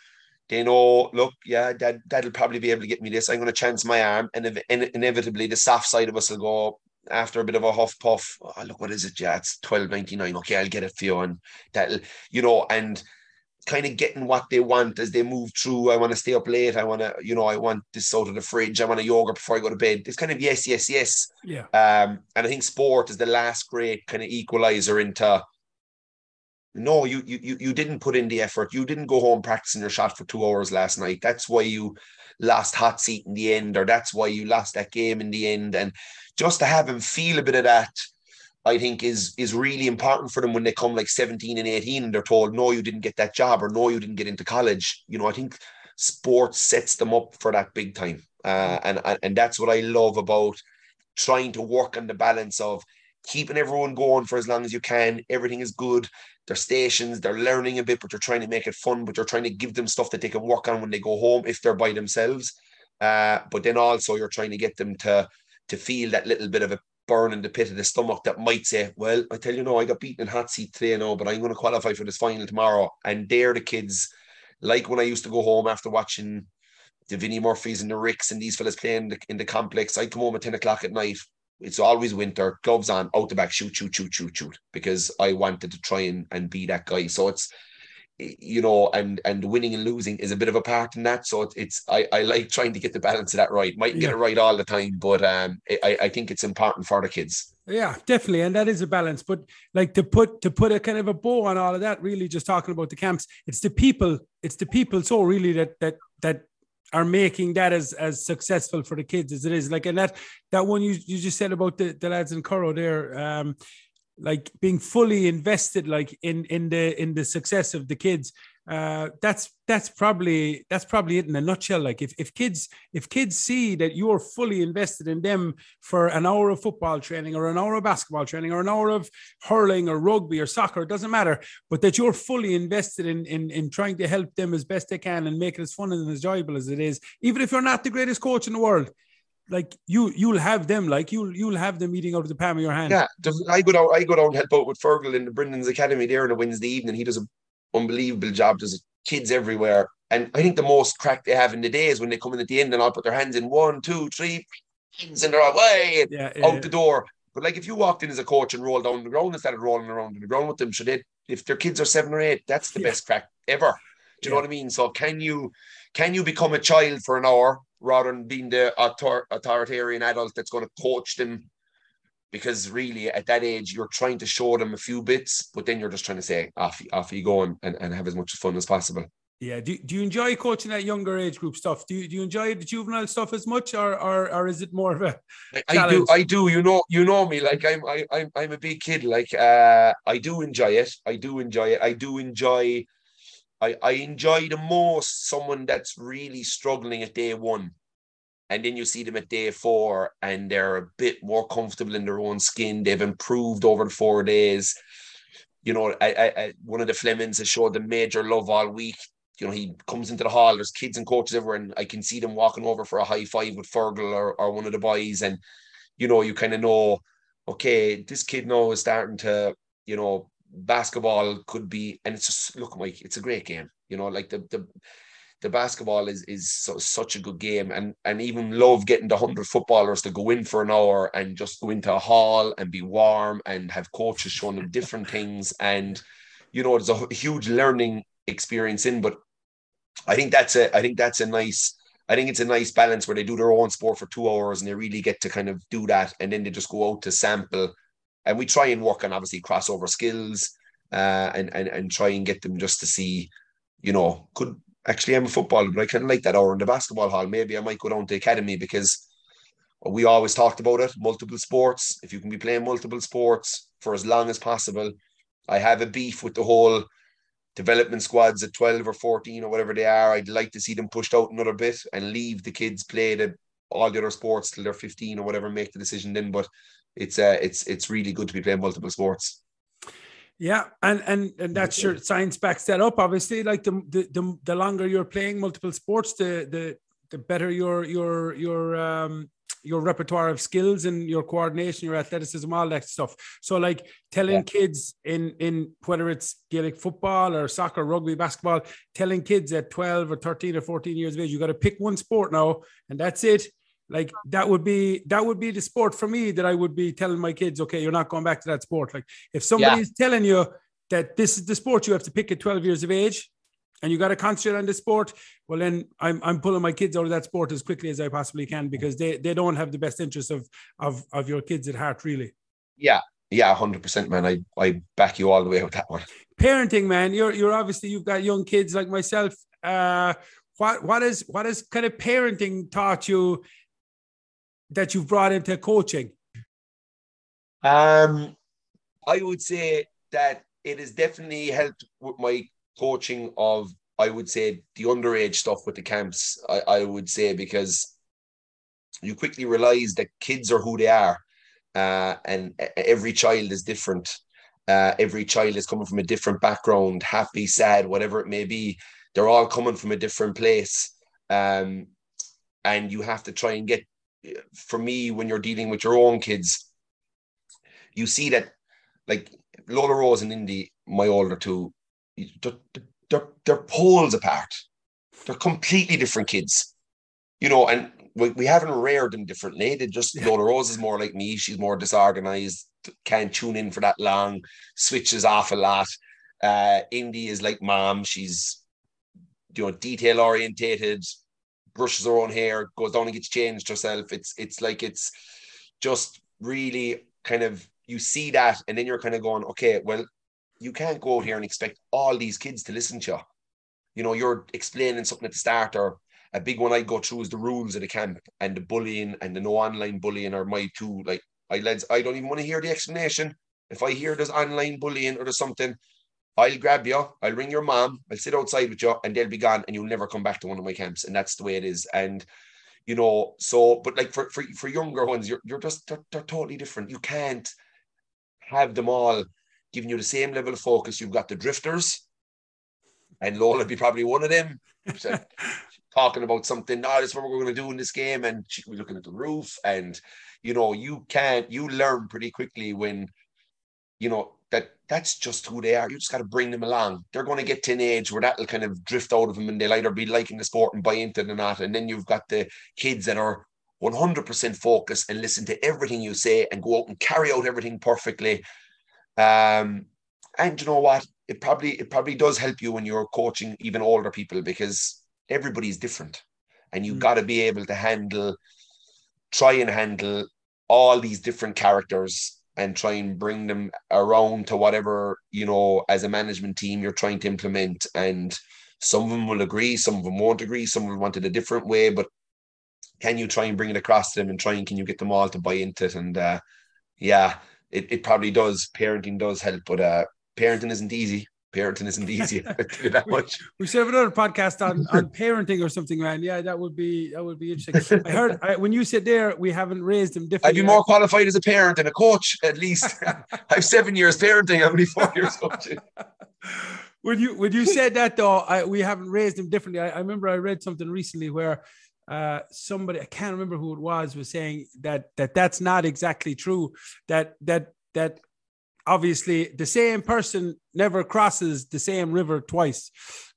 they know, look, yeah, dad, dad'll probably be able to get me this. I'm going to chance my arm, and in- inevitably the soft side of us will go after a bit of a huff puff. Oh, look, what is it? Yeah, it's twelve ninety nine. Okay, I'll get it for you, and that'll, you know, and kind of getting what they want as they move through. I want to stay up late. I want to, you know, I want this out of the fridge. I want a yogurt before I go to bed. It's kind of yes, yes, yes. Yeah. Um, and I think sport is the last great kind of equalizer into no, you you you didn't put in the effort. You didn't go home practicing your shot for two hours last night. That's why you lost hot seat in the end, or that's why you lost that game in the end. And just to have him feel a bit of that, I think is is really important for them when they come like 17 and 18 and they're told, no, you didn't get that job or no, you didn't get into college. You know, I think sports sets them up for that big time. Uh, and, and that's what I love about trying to work on the balance of keeping everyone going for as long as you can. Everything is good their stations, they're learning a bit, but you're trying to make it fun, but you're trying to give them stuff that they can work on when they go home if they're by themselves. Uh, but then also you're trying to get them to to feel that little bit of a burn in the pit of the stomach that might say, Well, I tell you no, I got beaten in hot seat today, no, but I'm going to qualify for this final tomorrow. And they're the kids like when I used to go home after watching the Vinnie Murphys and the Ricks and these fellas playing in the, in the complex. I'd come home at 10 o'clock at night. It's always winter, gloves on, out the back, shoot, shoot, shoot, shoot, shoot, because I wanted to try and, and be that guy. So it's, you know, and and winning and losing is a bit of a part in that. So it's I, I like trying to get the balance of that right. Might yeah. get it right all the time, but um, I, I think it's important for the kids. Yeah, definitely, and that is a balance. But like to put to put a kind of a bow on all of that, really, just talking about the camps, it's the people, it's the people. So really, that that that are making that as as successful for the kids as it is. Like, and that that one you you just said about the, the lads in Currow there, um, like being fully invested, like in in the in the success of the kids uh, that's that's probably that's probably it in a nutshell. Like if, if kids if kids see that you're fully invested in them for an hour of football training or an hour of basketball training or an hour of hurling or rugby or soccer, it doesn't matter, but that you're fully invested in in, in trying to help them as best they can and make it as fun and enjoyable as it is, even if you're not the greatest coach in the world. Like you, you'll have them. Like you'll, you'll have them eating out of the palm of your hand. Yeah, I go down. I go down and help out with Fergal in the Brendan's Academy there on a Wednesday evening. He does a unbelievable job. There's kids everywhere. And I think the most crack they have in the day is when they come in at the end and all put their hands in one, two, three, and they're away yeah, yeah, out yeah. the door. But like if you walked in as a coach and rolled down the ground and started rolling around on the ground with them, should they if their kids are seven or eight, that's the best crack ever. Do you know what I mean? So can you can you become a child for an hour rather than being the author- authoritarian adult that's going to coach them because really at that age you're trying to show them a few bits, but then you're just trying to say off off you go and, and, and have as much fun as possible. Yeah. Do, do you enjoy coaching that younger age group stuff? Do you, do you enjoy the juvenile stuff as much, or or, or is it more of a? I do. I do. You know. You know me. Like I'm. I, I'm. I'm a big kid. Like uh, I do enjoy it. I do enjoy it. I do enjoy. I I enjoy the most someone that's really struggling at day one and then you see them at day four and they're a bit more comfortable in their own skin. They've improved over the four days. You know, I, I, I one of the Flemings has showed the major love all week. You know, he comes into the hall, there's kids and coaches everywhere, and I can see them walking over for a high five with Fergal or, or one of the boys. And, you know, you kind of know, okay, this kid now is starting to, you know, basketball could be, and it's just look, Mike, it's a great game. You know, like the the the basketball is is so, such a good game, and and even love getting the hundred footballers to go in for an hour and just go into a hall and be warm and have coaches showing them different things, and you know it's a huge learning experience in. But I think that's a I think that's a nice. I think it's a nice balance where they do their own sport for two hours and they really get to kind of do that, and then they just go out to sample. And we try and work on obviously crossover skills, uh, and and and try and get them just to see, you know, could actually I'm a footballer, but I kind of like that hour in the basketball hall. Maybe I might go down to academy because we always talked about it. Multiple sports. If you can be playing multiple sports for as long as possible, I have a beef with the whole development squads at 12 or 14 or whatever they are. I'd like to see them pushed out another bit and leave the kids play the all the other sports till they're 15 or whatever, make the decision then. But it's uh it's it's really good to be playing multiple sports. Yeah, and and and that's your science backs that up. Obviously, like the the the longer you're playing multiple sports, the the the better your your your um your repertoire of skills and your coordination, your athleticism, all that stuff. So, like telling yeah. kids in in whether it's Gaelic football or soccer, rugby, basketball, telling kids at twelve or thirteen or fourteen years of age, you got to pick one sport now, and that's it. Like that would be that would be the sport for me that I would be telling my kids, okay, you're not going back to that sport. Like if somebody's yeah. telling you that this is the sport you have to pick at 12 years of age and you got to concentrate on the sport, well then I'm I'm pulling my kids out of that sport as quickly as I possibly can because they they don't have the best interest of of of your kids at heart, really. Yeah, yeah, hundred percent, man. I I back you all the way with that one. Parenting, man. You're you're obviously you've got young kids like myself. Uh, what what is what is kind of parenting taught you that you've brought into coaching? Um, I would say that it has definitely helped with my coaching of, I would say, the underage stuff with the camps. I, I would say because you quickly realize that kids are who they are, uh, and every child is different. Uh, every child is coming from a different background, happy, sad, whatever it may be. They're all coming from a different place. Um, and you have to try and get for me, when you're dealing with your own kids, you see that like Lola Rose and Indy, my older two, they're they're poles apart. They're completely different kids, you know. And we, we haven't reared them differently. They just yeah. Lola Rose is more like me. She's more disorganized. Can't tune in for that long. Switches off a lot. Uh, Indy is like mom. She's you know detail orientated. Brushes her own hair. Goes down and gets changed herself. It's it's like it's just really kind of you see that, and then you're kind of going, okay, well, you can't go out here and expect all these kids to listen to you. You know, you're explaining something at the start, or a big one I go through is the rules of the camp and the bullying and the no online bullying are my two like I lads. I don't even want to hear the explanation. If I hear there's online bullying or there's something, I'll grab you, I'll ring your mom, I'll sit outside with you, and they'll be gone, and you'll never come back to one of my camps. And that's the way it is. And you know, so but like for for, for younger ones, you're you're just they're, they're totally different. You can't have them all giving you the same level of focus. You've got the drifters, and Lola be probably one of them. talking about something, oh, this is what we're going to do in this game, and she could be looking at the roof. And you know, you can't you learn pretty quickly when you know that's just who they are. You just got to bring them along. They're going to get to an age where that'll kind of drift out of them, and they'll either be liking the sport and buy into it or not. And then you've got the kids that are 100% focused and listen to everything you say and go out and carry out everything perfectly. Um, and you know what? It probably it probably does help you when you're coaching even older people because everybody's different, and you've mm. got to be able to handle, try and handle all these different characters and try and bring them around to whatever you know as a management team you're trying to implement. And some of them will agree some of them won't agree some will want it a different way but can you try and bring it across to them and try and can you get them all to buy into it? And uh, yeah it, it probably does. Parenting does help but uh, parenting isn't easy parenting isn't easy. That much. we should have another podcast on, on parenting or something man. Yeah that would be that would be interesting. I heard I, when you sit there we haven't raised them differently i'd be more qualified as a parent than a coach at least. I've seven years parenting. I'm only four years coaching? When you when you said that though I, we haven't raised them differently. I, I remember i read something recently where uh, somebody I can't remember who it was was saying that that that's not exactly true. That that that obviously the same person never crosses the same river twice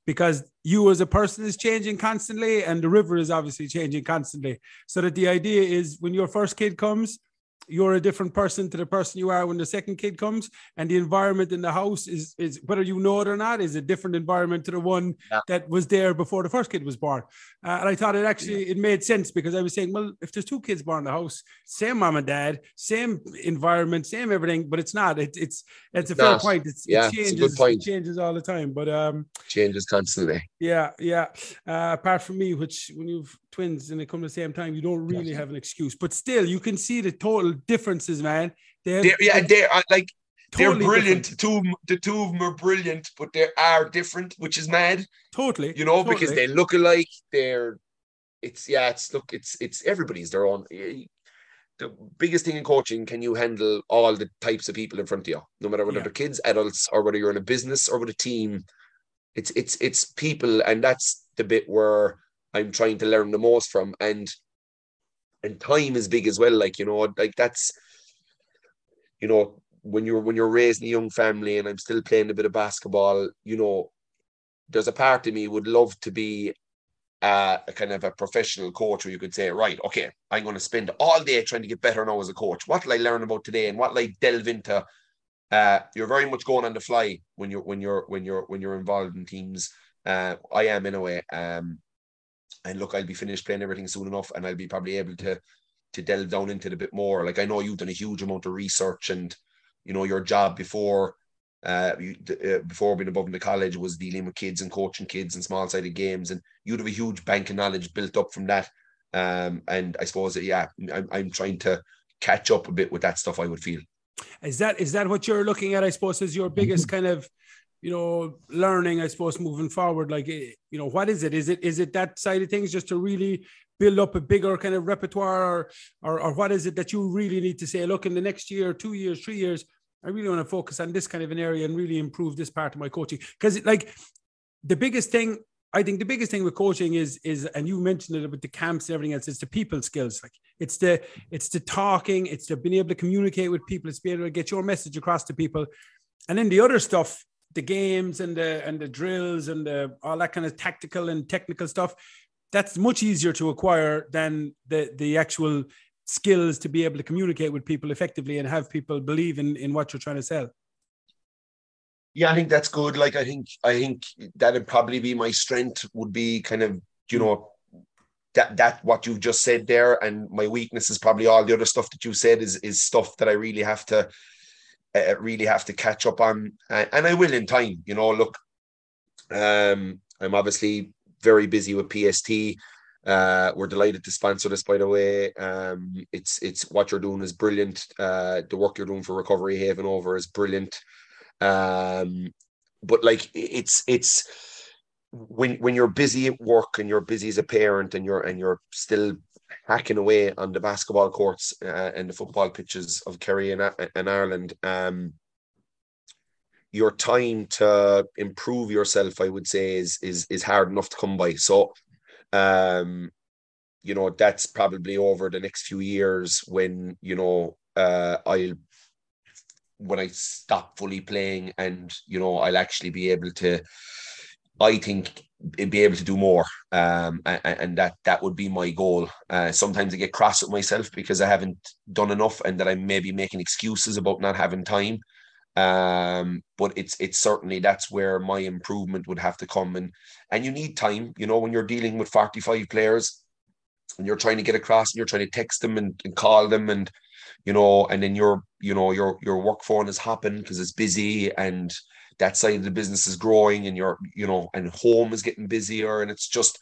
because you as a person is changing constantly and the river is obviously changing constantly. So that the idea is when your first kid comes you're a different person to the person you are when the second kid comes and the environment in the house is is whether you know it or not is a different environment to the one yeah. that was there before the first kid was born uh, and i thought it actually yeah. it made sense because i was saying well if there's two kids born in the house same mom and dad same environment same everything but it's not it, it's it's a fair not. point it's, yeah, it changes it's a good point. it changes all the time but um changes constantly yeah yeah uh, apart from me which when you've twins and they come at the same time you don't really have an excuse but still you can see the total differences, man. They're, they're yeah, they are uh, like totally they're brilliant. Two the two of them are brilliant, but they are different, which is mad. Totally, you know, totally. because they look alike. They're it's yeah, it's look, it's it's everybody's their own. The biggest thing in coaching, can you handle all the types of people in front of you, no matter whether yeah. they're kids, adults, or whether you're in a business or with a team. It's it's it's people, and that's the bit where I'm trying to learn the most from. And and time is big as well. Like you know, like that's you know when you're when you're raising a young family, and I'm still playing a bit of basketball. You know, there's a part of me would love to be a kind of a professional coach where you could say, right, okay, I'm going to spend all day trying to get better now as a coach. What will I learn about today, and what will I delve into? Uh, you're very much going on the fly when you're when you're when you're when you're involved in teams. Uh, I am in a way. Um, and look, I'll be finished playing everything soon enough, and I'll be probably able to to delve down into it a bit more. Like I know you've done a huge amount of research, and you know your job before uh, you, uh, before being above in the college was dealing with kids and coaching kids and small sided games, and you'd have a huge bank of knowledge built up from that. Um, and I suppose that yeah, I'm, I'm trying to catch up a bit with that stuff. I would feel. Is that is that what you're looking at? I suppose is your biggest kind of you know, learning, I suppose, moving forward? Like, eh, you know, what is it? Is it is it that side of things just to really build up a bigger kind of repertoire, or or, or what is it that you really need to say? Look, in the next year, two years, three years, I really want to focus on this kind of an area and really improve this part of my coaching. Because, like, the biggest thing I think the biggest thing with coaching is is and you mentioned it about the camps and everything else. It's the people skills. Like it's the it's the talking. It's the being able to communicate with people. It's being able to get your message across to people. And then the other stuff the games and the and the drills and the all that kind of tactical and technical stuff that's much easier to acquire than the the actual skills to be able to communicate with people effectively and have people believe in in what you're trying to sell. Yeah i think that's good. Like i think i think that'd probably be my strength would be kind of you know that that what you've just said there and my weakness is probably all the other stuff that you said is is stuff that i really have to uh, really have to catch up on and, and i will in time you know look um i'm obviously very busy with PST uh, we're delighted to sponsor this, by the way. Um, it's it's what you're doing is brilliant. Uh, the work you're doing for Recovery Haven over is brilliant. Um, but like it's it's when when you're busy at work and you're busy as a parent and you're and you're still hacking away on the basketball courts uh, and the football pitches of Kerry and, and Ireland, um, your time to improve yourself, I would say, is is is hard enough to come by. So, um, you know, that's probably over the next few years when you know uh, I'll when I stop fully playing and you know I'll actually be able to I think be able to do more. Um, and, and, that that would be my goal. Uh, sometimes I get cross with myself because I haven't done enough and that I'm maybe making excuses about not having time. Um, but it's it's certainly that's where my improvement would have to come. And and you need time you know when you're dealing with 45 players and you're trying to get across and you're trying to text them and, and call them and you know, and then your, you know, your your work phone is hopping because it's busy and that side of the business is growing and your, you know, and home is getting busier and it's just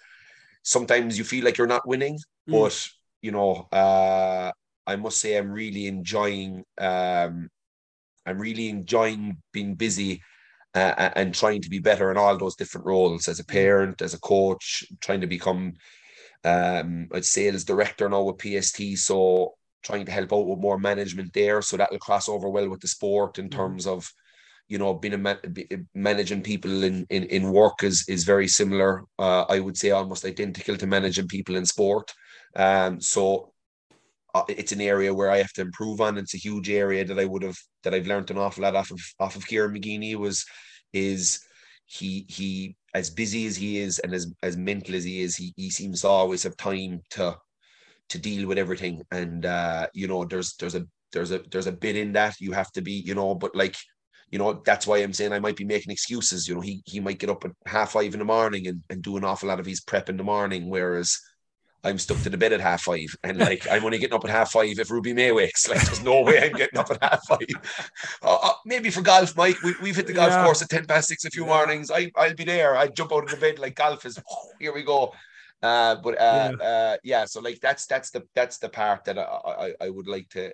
sometimes you feel like you're not winning, mm. but you know, uh, I must say I'm really enjoying um I'm really enjoying being busy uh, and trying to be better in all those different roles as a mm. parent, as a coach, trying to become um I'd say as director now with PST. So trying to help out with more management there. So that will cross over well with the sport in mm-hmm. terms of, you know, being a man, managing people in, in, in work is, is very similar. Uh, I would say almost identical to managing people in sport. Um, so uh, it's an area where I have to improve on. It's a huge area that I would have that I've learned an awful lot off of off of Kieran McGeeney was is he he as busy as he is and as as mental as he is, he he seems to always have time to to deal with everything. And uh, you know, there's there's a there's a there's a bit in that you have to be, you know, but like, you know, that's why I'm saying I might be making excuses. You know, he he might get up at half five in the morning and, and do an awful lot of his prep in the morning, whereas I'm stuck to the bed at half five, and like I'm only getting up at half five if Ruby May wakes. Like there's no way I'm getting up at half five. Uh, uh, maybe for golf, Mike, we, have hit the golf yeah. course at ten past six a few mornings. I I'll be there. I jump out of the bed like golf is. Oh, here we go. Uh, but uh, yeah. Uh, yeah, so like that's that's the that's the part that I, I, I would like to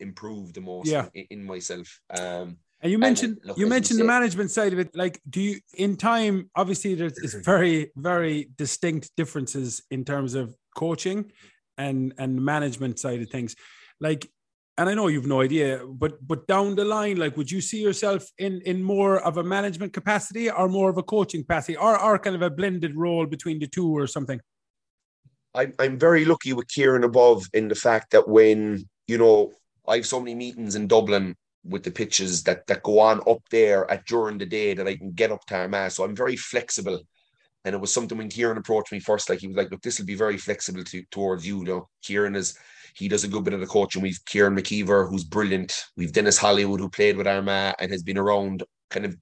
improve the most yeah. in, in myself. Um, and you mentioned and look, you mentioned you the management side of it. Like, do you in time? Obviously, there's very very distinct differences in terms of coaching and and management side of things. Like, and I know you've no idea, but but down the line, like, would you see yourself in in more of a management capacity or more of a coaching capacity, or or kind of a blended role between the two, or something? I'm I'm very lucky with Kieran above in the fact that when you know I have so many meetings in Dublin with the pitches that that go on up there at during the day that I can get up to Armagh. So I'm very flexible. And it was something when Kieran approached me first, like he was like, look, this will be very flexible to, towards you. You know, Kieran is he does a good bit of the coaching. We've Kieran McKeever, who's brilliant. We've Dennis Hollywood, who played with Armagh and has been around, kind of,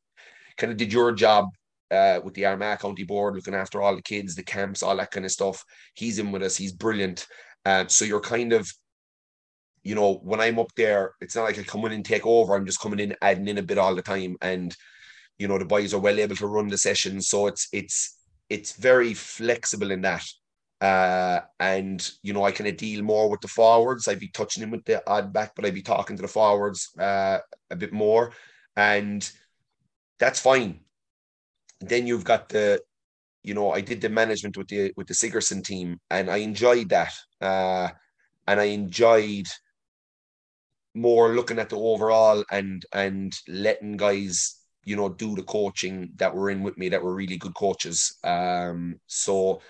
kind of did your job uh, with the Armagh County Board, looking after all the kids, the camps, all that kind of stuff. He's in with us. He's brilliant. Uh, so you're kind of, you know, when I'm up there, it's not like I come in and take over. I'm just coming in, adding in a bit all the time, and you know the boys are well able to run the sessions. So it's it's it's very flexible in that. Uh, and you know, I kind of deal more with the forwards. I'd be touching him with the odd back, but I'd be talking to the forwards uh, a bit more, and that's fine. Then you've got the, you know, I did the management with the with the Sigerson team, and I enjoyed that, uh, and I enjoyed more looking at the overall and and letting guys you know do the coaching that were in with me that were really good coaches um so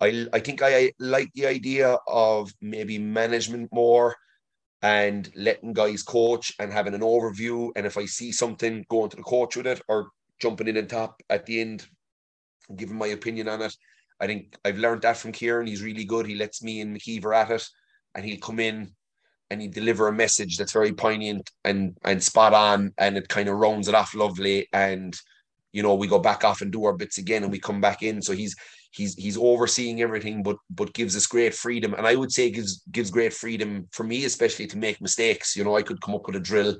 I, I think I like the idea of maybe management more and letting guys coach and having an overview. And if I see something, going to the coach with it or jumping in and top at the end, giving my opinion on it. I think I've learned that from Kieran. He's really good. He lets me and McKeever at it, and he'll come in and he deliver a message that's very poignant and and spot on, and it kind of rounds it off lovely. And you know, we go back off and do our bits again, and we come back in. So he's he's he's overseeing everything, but but gives us great freedom. And I would say gives gives great freedom for me, especially to make mistakes. You know, I could come up with a drill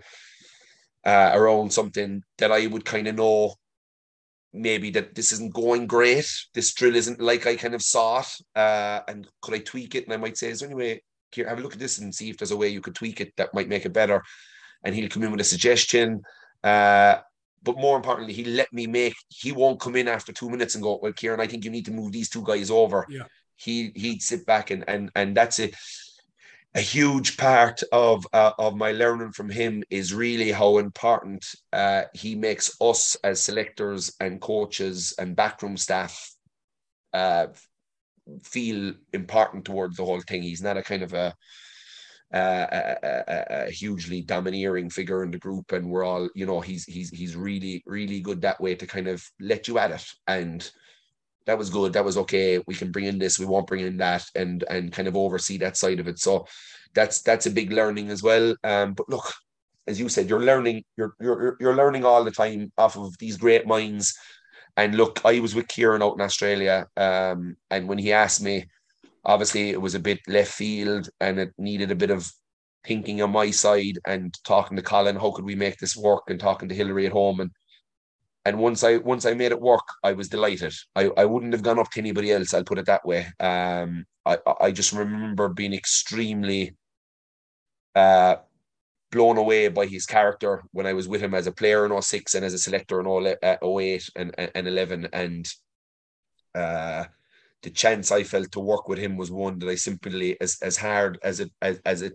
uh, around something that I would kind of know maybe that this isn't going great. This drill isn't like I kind of saw it. Uh, and could I tweak it? And I might say, is there any way here, have a look at this and see if there's a way you could tweak it that might make it better. And he'll come in with a suggestion. Uh, but more importantly, he let me make. He won't come in after two minutes and go, "Well, Kieran, I think you need to move these two guys over." Yeah. He he'd sit back and and and that's a a huge part of uh, of my learning from him is really how important uh, he makes us as selectors and coaches and backroom staff uh, feel important towards the whole thing. He's not a kind of a a, a, a, hugely domineering figure in the group, and we're all, you know, he's he's he's really really good that way to kind of let you at it, and that was good, that was okay. We can bring in this, we won't bring in that, and and kind of oversee that side of it. So that's that's a big learning as well. Um, but look, as you said, you're learning, you're you're you're learning all the time off of these great minds. And look, I was with Kieran out in Australia, um, and when he asked me Obviously, it was a bit left field and it needed a bit of thinking on my side and talking to Colin, how could we make this work? And talking to Hillary at home. And and once I once I made it work, I was delighted. I, I wouldn't have gone up to anybody else, I'll put it that way. Um I, I just remember being extremely uh blown away by his character when I was with him as a player in 06 and as a selector in 08 and, and 11. And uh, the chance I felt to work with him was one that I simply as as hard as it as, as it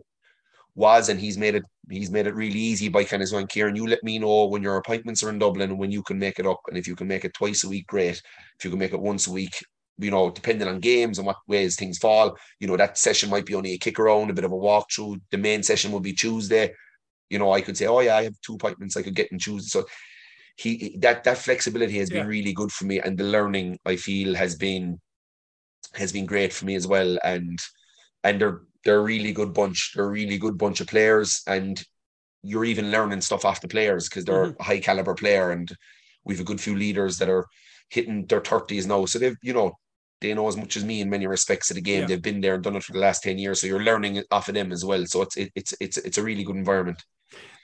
was, and he's made it he's made it really easy by kind of saying, Kieran, you let me know when your appointments are in Dublin and when you can make it up. And if you can make it twice a week, great. If you can make it once a week, you know, depending on games and what ways things fall, you know, that session might be only a kick around, a bit of a walkthrough. The main session will be Tuesday. You know, I could say, Oh yeah, I have two appointments I could get and choose. So he that that flexibility has yeah. been really good for me. And the learning I feel has been has been great for me as well. And and they're they're a really good bunch. They're a really good bunch of players, and you're even learning stuff off the players because they're mm-hmm. a high caliber player, and we've a good few leaders that are hitting their thirties now. So they've you know they know as much as me in many respects of the game. Yeah. They've been there and done it for the last ten years, so you're learning off of them as well. So it's it, it's it's it's a really good environment.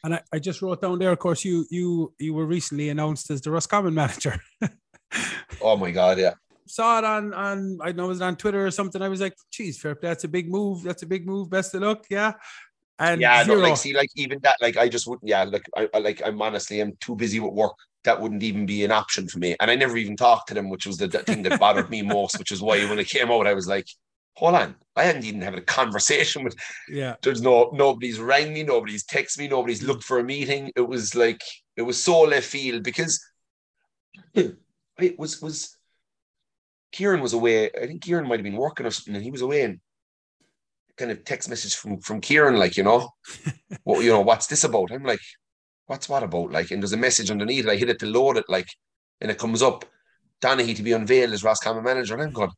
And I, I just wrote down there, of course, you you you were recently announced as the Roscommon manager. oh my god, yeah saw it on on I know it was on Twitter or something. I was like, geez. That's a big move. That's a big move. Best of luck. Yeah. And yeah, no, like see, like even that, like I just wouldn't, yeah, like I, I like I'm honestly I'm too busy with work. That wouldn't even be an option for me. And I never even talked to them, which was the, the thing that bothered me most, which is why when it came out, I was like, hold on, I hadn't even had a conversation with yeah. There's no nobody's rang me, nobody's texted me, nobody's looked for a meeting. It was like it was so left field because it was was Kieran was away. I think Kieran might have been working or something, and he was away and kind of text message from from Kieran, like, you know, what you know, what's this about? I'm like, what's what about? Like, and there's a message underneath. I hit it to load it, like, and it comes up, Donaghy to be unveiled as Roscommon manager. And I'm going,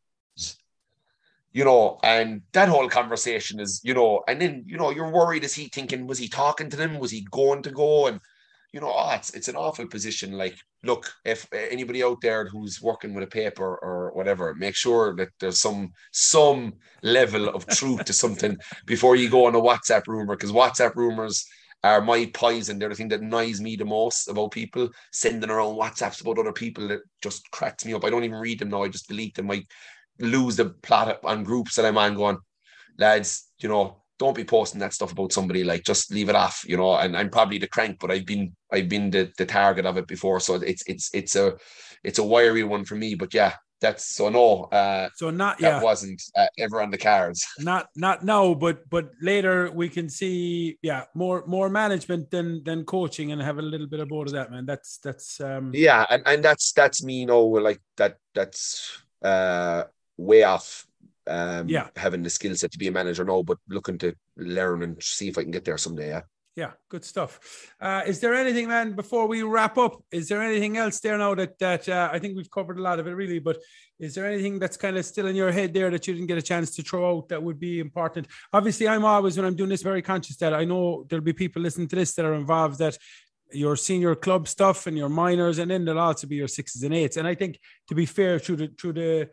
you know, and that whole conversation is, you know, and then, you know, you're worried, is he thinking, was he talking to them? Was he going to go? And you know, oh, it's it's an awful position. Like, look, if anybody out there who's working with a paper or whatever, make sure that there's some some level of truth to something before you go on a WhatsApp rumor, because WhatsApp rumors are my poison. They're the thing that annoys me the most about people sending around WhatsApps about other people that just cracks me up. I don't even read them now. I just delete them. I lose the plot on groups that I'm on going, lads, you know, don't be posting that stuff about somebody like just leave it off you know and i'm probably the crank but i've been i've been the, the target of it before. So it's it's it's a it's a wiry one for me but yeah that's so no uh so not that yeah. wasn't uh, ever on the cards. Not not now but but later we can see yeah more more management than than coaching and have a little bit of both of that man. That's that's um yeah and, and that's that's me you know like that that's uh way off um, yeah, having the skill set to be a manager now, but looking to learn and see if I can get there someday. Yeah. Yeah, good stuff. Uh, is there anything, man, before we wrap up? Is there anything else there now that that uh, I think we've covered a lot of it really? But is there anything that's kind of still in your head there that you didn't get a chance to throw out that would be important? Obviously, I'm always when I'm doing this very conscious that I know there'll be people listening to this that are involved that your senior club stuff and your minors, and then there'll also be your sixes and eights. And I think to be fair, through the through the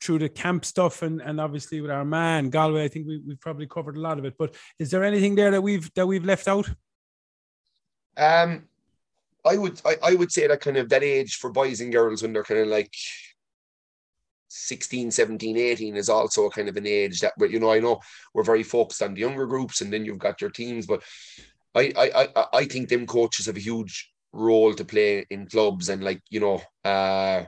through the camp stuff and, and obviously with Armagh Galway, I think we, we've probably covered a lot of it. But is there anything there that we've that we've left out? Um, I would I, I would say that kind of that age for boys and girls when they're kind of like 16, 17, 18 is also a kind of an age that you know I know we're very focused on the younger groups and then you've got your teams, but I I I, I think them coaches have a huge role to play in clubs and like you know uh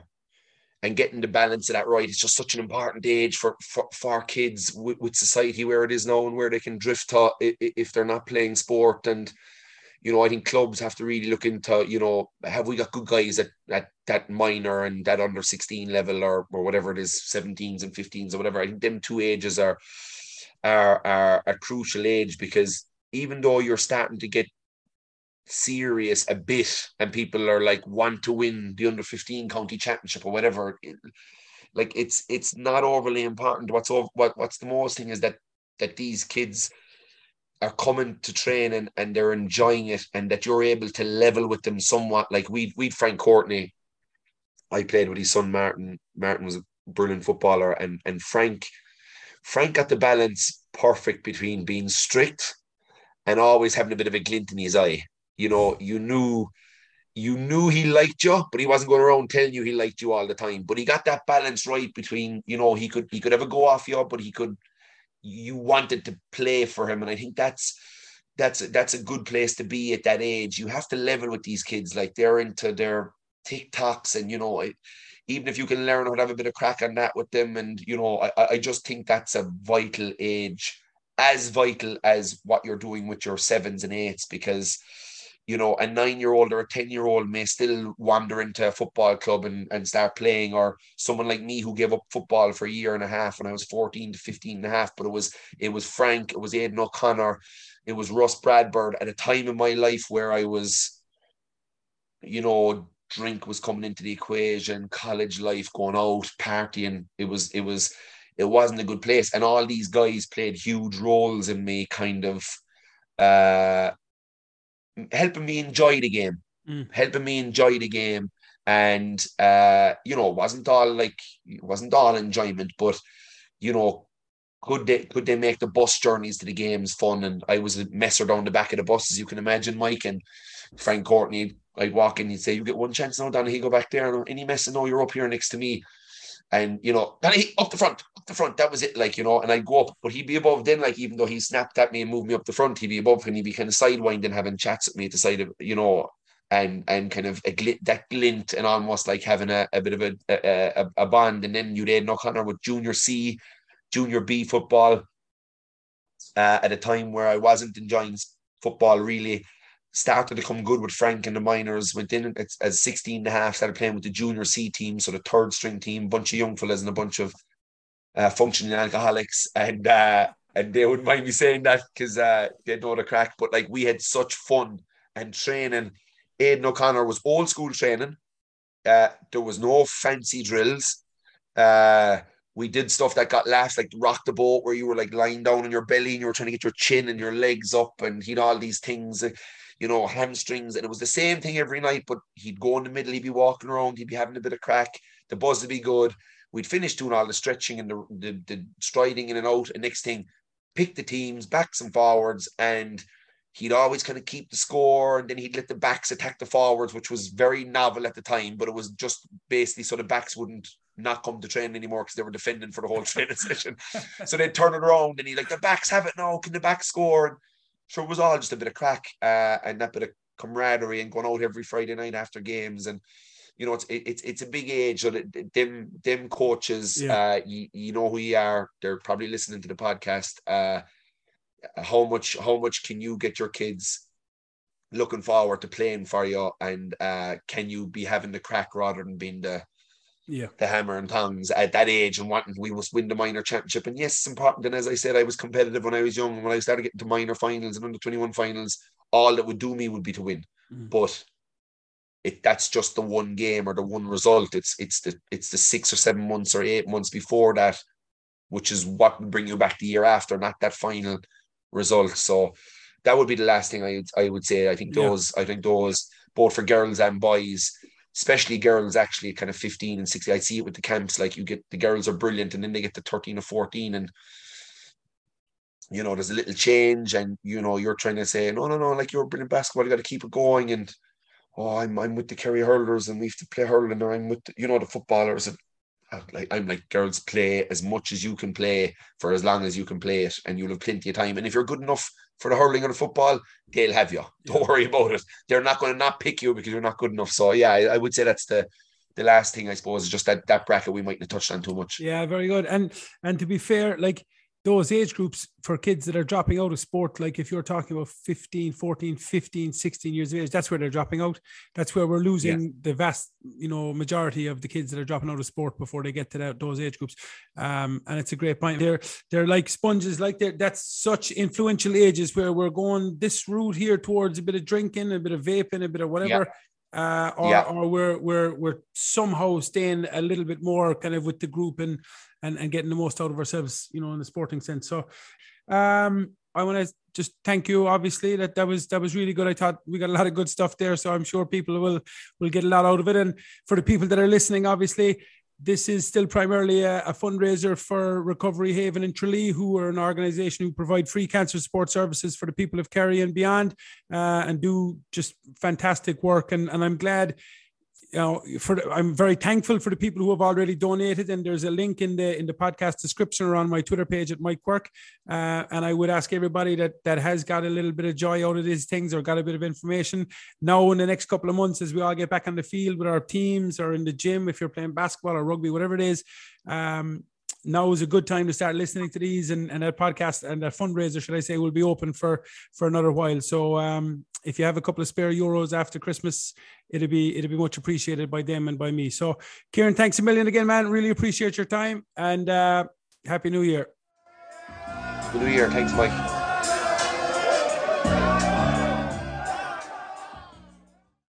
and getting the balance of that right. It's just such an important age for for, for kids with, with society where it is now and where they can drift to if they're not playing sport. And you know, I think clubs have to really look into you know, have we got good guys at at that minor and that under sixteen level or or whatever it is, seventeens and fifteens or whatever. I think them two ages are are are a crucial age because even though you're starting to get serious a bit and people are like want to win the under 15 county championship or whatever. Like it's it's not overly important. What's over, what what's the most thing is that that these kids are coming to train and, and they're enjoying it and that you're able to level with them somewhat. Like we we Frank Courtney. I played with his son Martin. Martin was a brilliant footballer. And and Frank Frank got the balance perfect between being strict and always having a bit of a glint in his eye you know, you knew you knew he liked you, but he wasn't going around telling you he liked you all the time. But he got that balance right between, you know, he could he could ever go off you, but he could you wanted to play for him. And I think that's that's that's a good place to be at that age. You have to level with these kids, like they're into their TikToks, and you know, even if you can learn to have a bit of crack on that with them, and you know, I, I just think that's a vital age, as vital as what you're doing with your sevens and eights, because you know, a nine year old or a 10 year old may still wander into a football club and, and start playing, or someone like me who gave up football for a year and a half when I was 14 to 15 and a half. But it was, it was Frank, it was Aidan O'Connor, it was Russ Bradford at a time in my life where I was, you know, drink was coming into the equation, college life, going out, partying. It was, it was, it wasn't a good place. And all these guys played huge roles in me kind of uh helping me enjoy the game, mm. helping me enjoy the game. And uh, you know, it wasn't all like it wasn't all enjoyment, but you know, could they could they make the bus journeys to the games fun? And I was a messer down the back of the bus, as you can imagine, Mike and Frank Courtney. I'd walk in, he'd say, You get one chance now, Donny, he go back there. And any mess, no, you're up here next to me. And you know, Danny, up the front, up the front. That was it, like you know. And I'd go up, but he'd be above then, like even though he snapped at me and moved me up the front, he'd be above and he'd be kind of sidewinding, having chats at me at the side of, you know, and and kind of a that glint, and almost like having a, a bit of a, a a bond. And then you'd Aidan O'Connor with Junior C, Junior B football. Uh, at a time where I wasn't enjoying football really started to come good with Frank and the minors, went in as 16 and a half, started playing with the junior C team, so the third string team, bunch of young fellas and a bunch of uh, functioning alcoholics. And uh, and they wouldn't mind me saying that because uh, they know the crack. But like we had such fun and training. Aidan O'Connor was old school training. Uh, there was no fancy drills. Uh, we did stuff that got laughs, like rock the boat, where you were like lying down on your belly and you were trying to get your chin and your legs up, and you know all these things you know, hamstrings. And it was the same thing every night, but he'd go in the middle, he'd be walking around, he'd be having a bit of crack, the buzz would be good. We'd finish doing all the stretching and the, the, the striding in and out. And next thing, pick the teams, backs and forwards, and he'd always kind of keep the score and then he'd let the backs attack the forwards, which was very novel at the time, but it was just basically so the backs wouldn't not come to train anymore because they were defending for the whole training session. So they'd turn it around and he'd like the backs have it now. Can the back score? So it was all just a bit of crack uh, and that bit of camaraderie and going out every Friday night after games and you know it's it's it's a big age. So them them coaches, yeah. uh, you, you know who you are. They're probably listening to the podcast. Uh, how much how much can you get your kids looking forward to playing for you, and uh, can you be having the crack rather than being the yeah the hammer and tongs at that age and wanting we must win the minor championship and yes it's important and as I said I was competitive when I was young when I started getting to minor finals and under 21 finals all that would do me would be to win. Mm. But it that's just the one game or the one result. It's it's the it's the six or seven months or eight months before that, which is what would bring you back the year after, not that final result. So that would be the last thing I would I would say. I think those yeah. I think those both for girls and boys, especially girls actually kind of 15 and 16. I see it with the camps, like you get the girls are brilliant and then they get to 13 or 14 and you know, there's a little change and you know, you're trying to say, no, no, no, like you're brilliant basketball, you got to keep it going and oh, I'm I'm with the Kerry hurlers and we have to play hurling, or I'm with the, you know the footballers. And like I'm like girls play as much as you can play for as long as you can play it, and you'll have plenty of time. And if you're good enough for the hurling or the football, they'll have you. Don't worry about it. They're not going to not pick you because you're not good enough. So yeah, I, I would say that's the the last thing I suppose is just that that bracket we mightn't have touched on too much. Yeah, very good. And and to be fair, like those age groups for kids that are dropping out of sport like if you're talking about 15 14 15 16 years of age that's where they're dropping out that's where we're losing yeah. the vast you know majority of the kids that are dropping out of sport before they get to that, those age groups um, and it's a great point they're they're like sponges like they're that's such influential ages where we're going this route here towards a bit of drinking a bit of vaping a bit of whatever yeah uh, or, yeah. or we're we're we're somehow staying a little bit more kind of with the group and and and getting the most out of ourselves, you know, in the sporting sense. So, um, I want to just thank you. Obviously, that that was that was really good. I thought we got a lot of good stuff there, so I'm sure people will will get a lot out of it. And for the people that are listening, obviously, this is still primarily a, a, fundraiser for Recovery Haven in Tralee, who are an organization who provide free cancer support services for the people of Kerry and beyond, uh, and do just fantastic work. And, and I'm glad you know, for I'm very thankful for the people who have already donated, and there's a link in the in the podcast description or on my Twitter page at Mike Quirke. Uh, and I would ask everybody that that has got a little bit of joy out of these things or got a bit of information now in the next couple of months as we all get back on the field with our teams or in the gym if you're playing basketball or rugby, whatever it is. Um, now is a good time to start listening to these and, and that podcast and that fundraiser, should I say, will be open for for another while. So um, if you have a couple of spare euros after Christmas, it'll be it'll be much appreciated by them and by me. So Kieran, thanks a million again, man. Really appreciate your time and uh, happy New Year. Happy New Year. Thanks, Mike.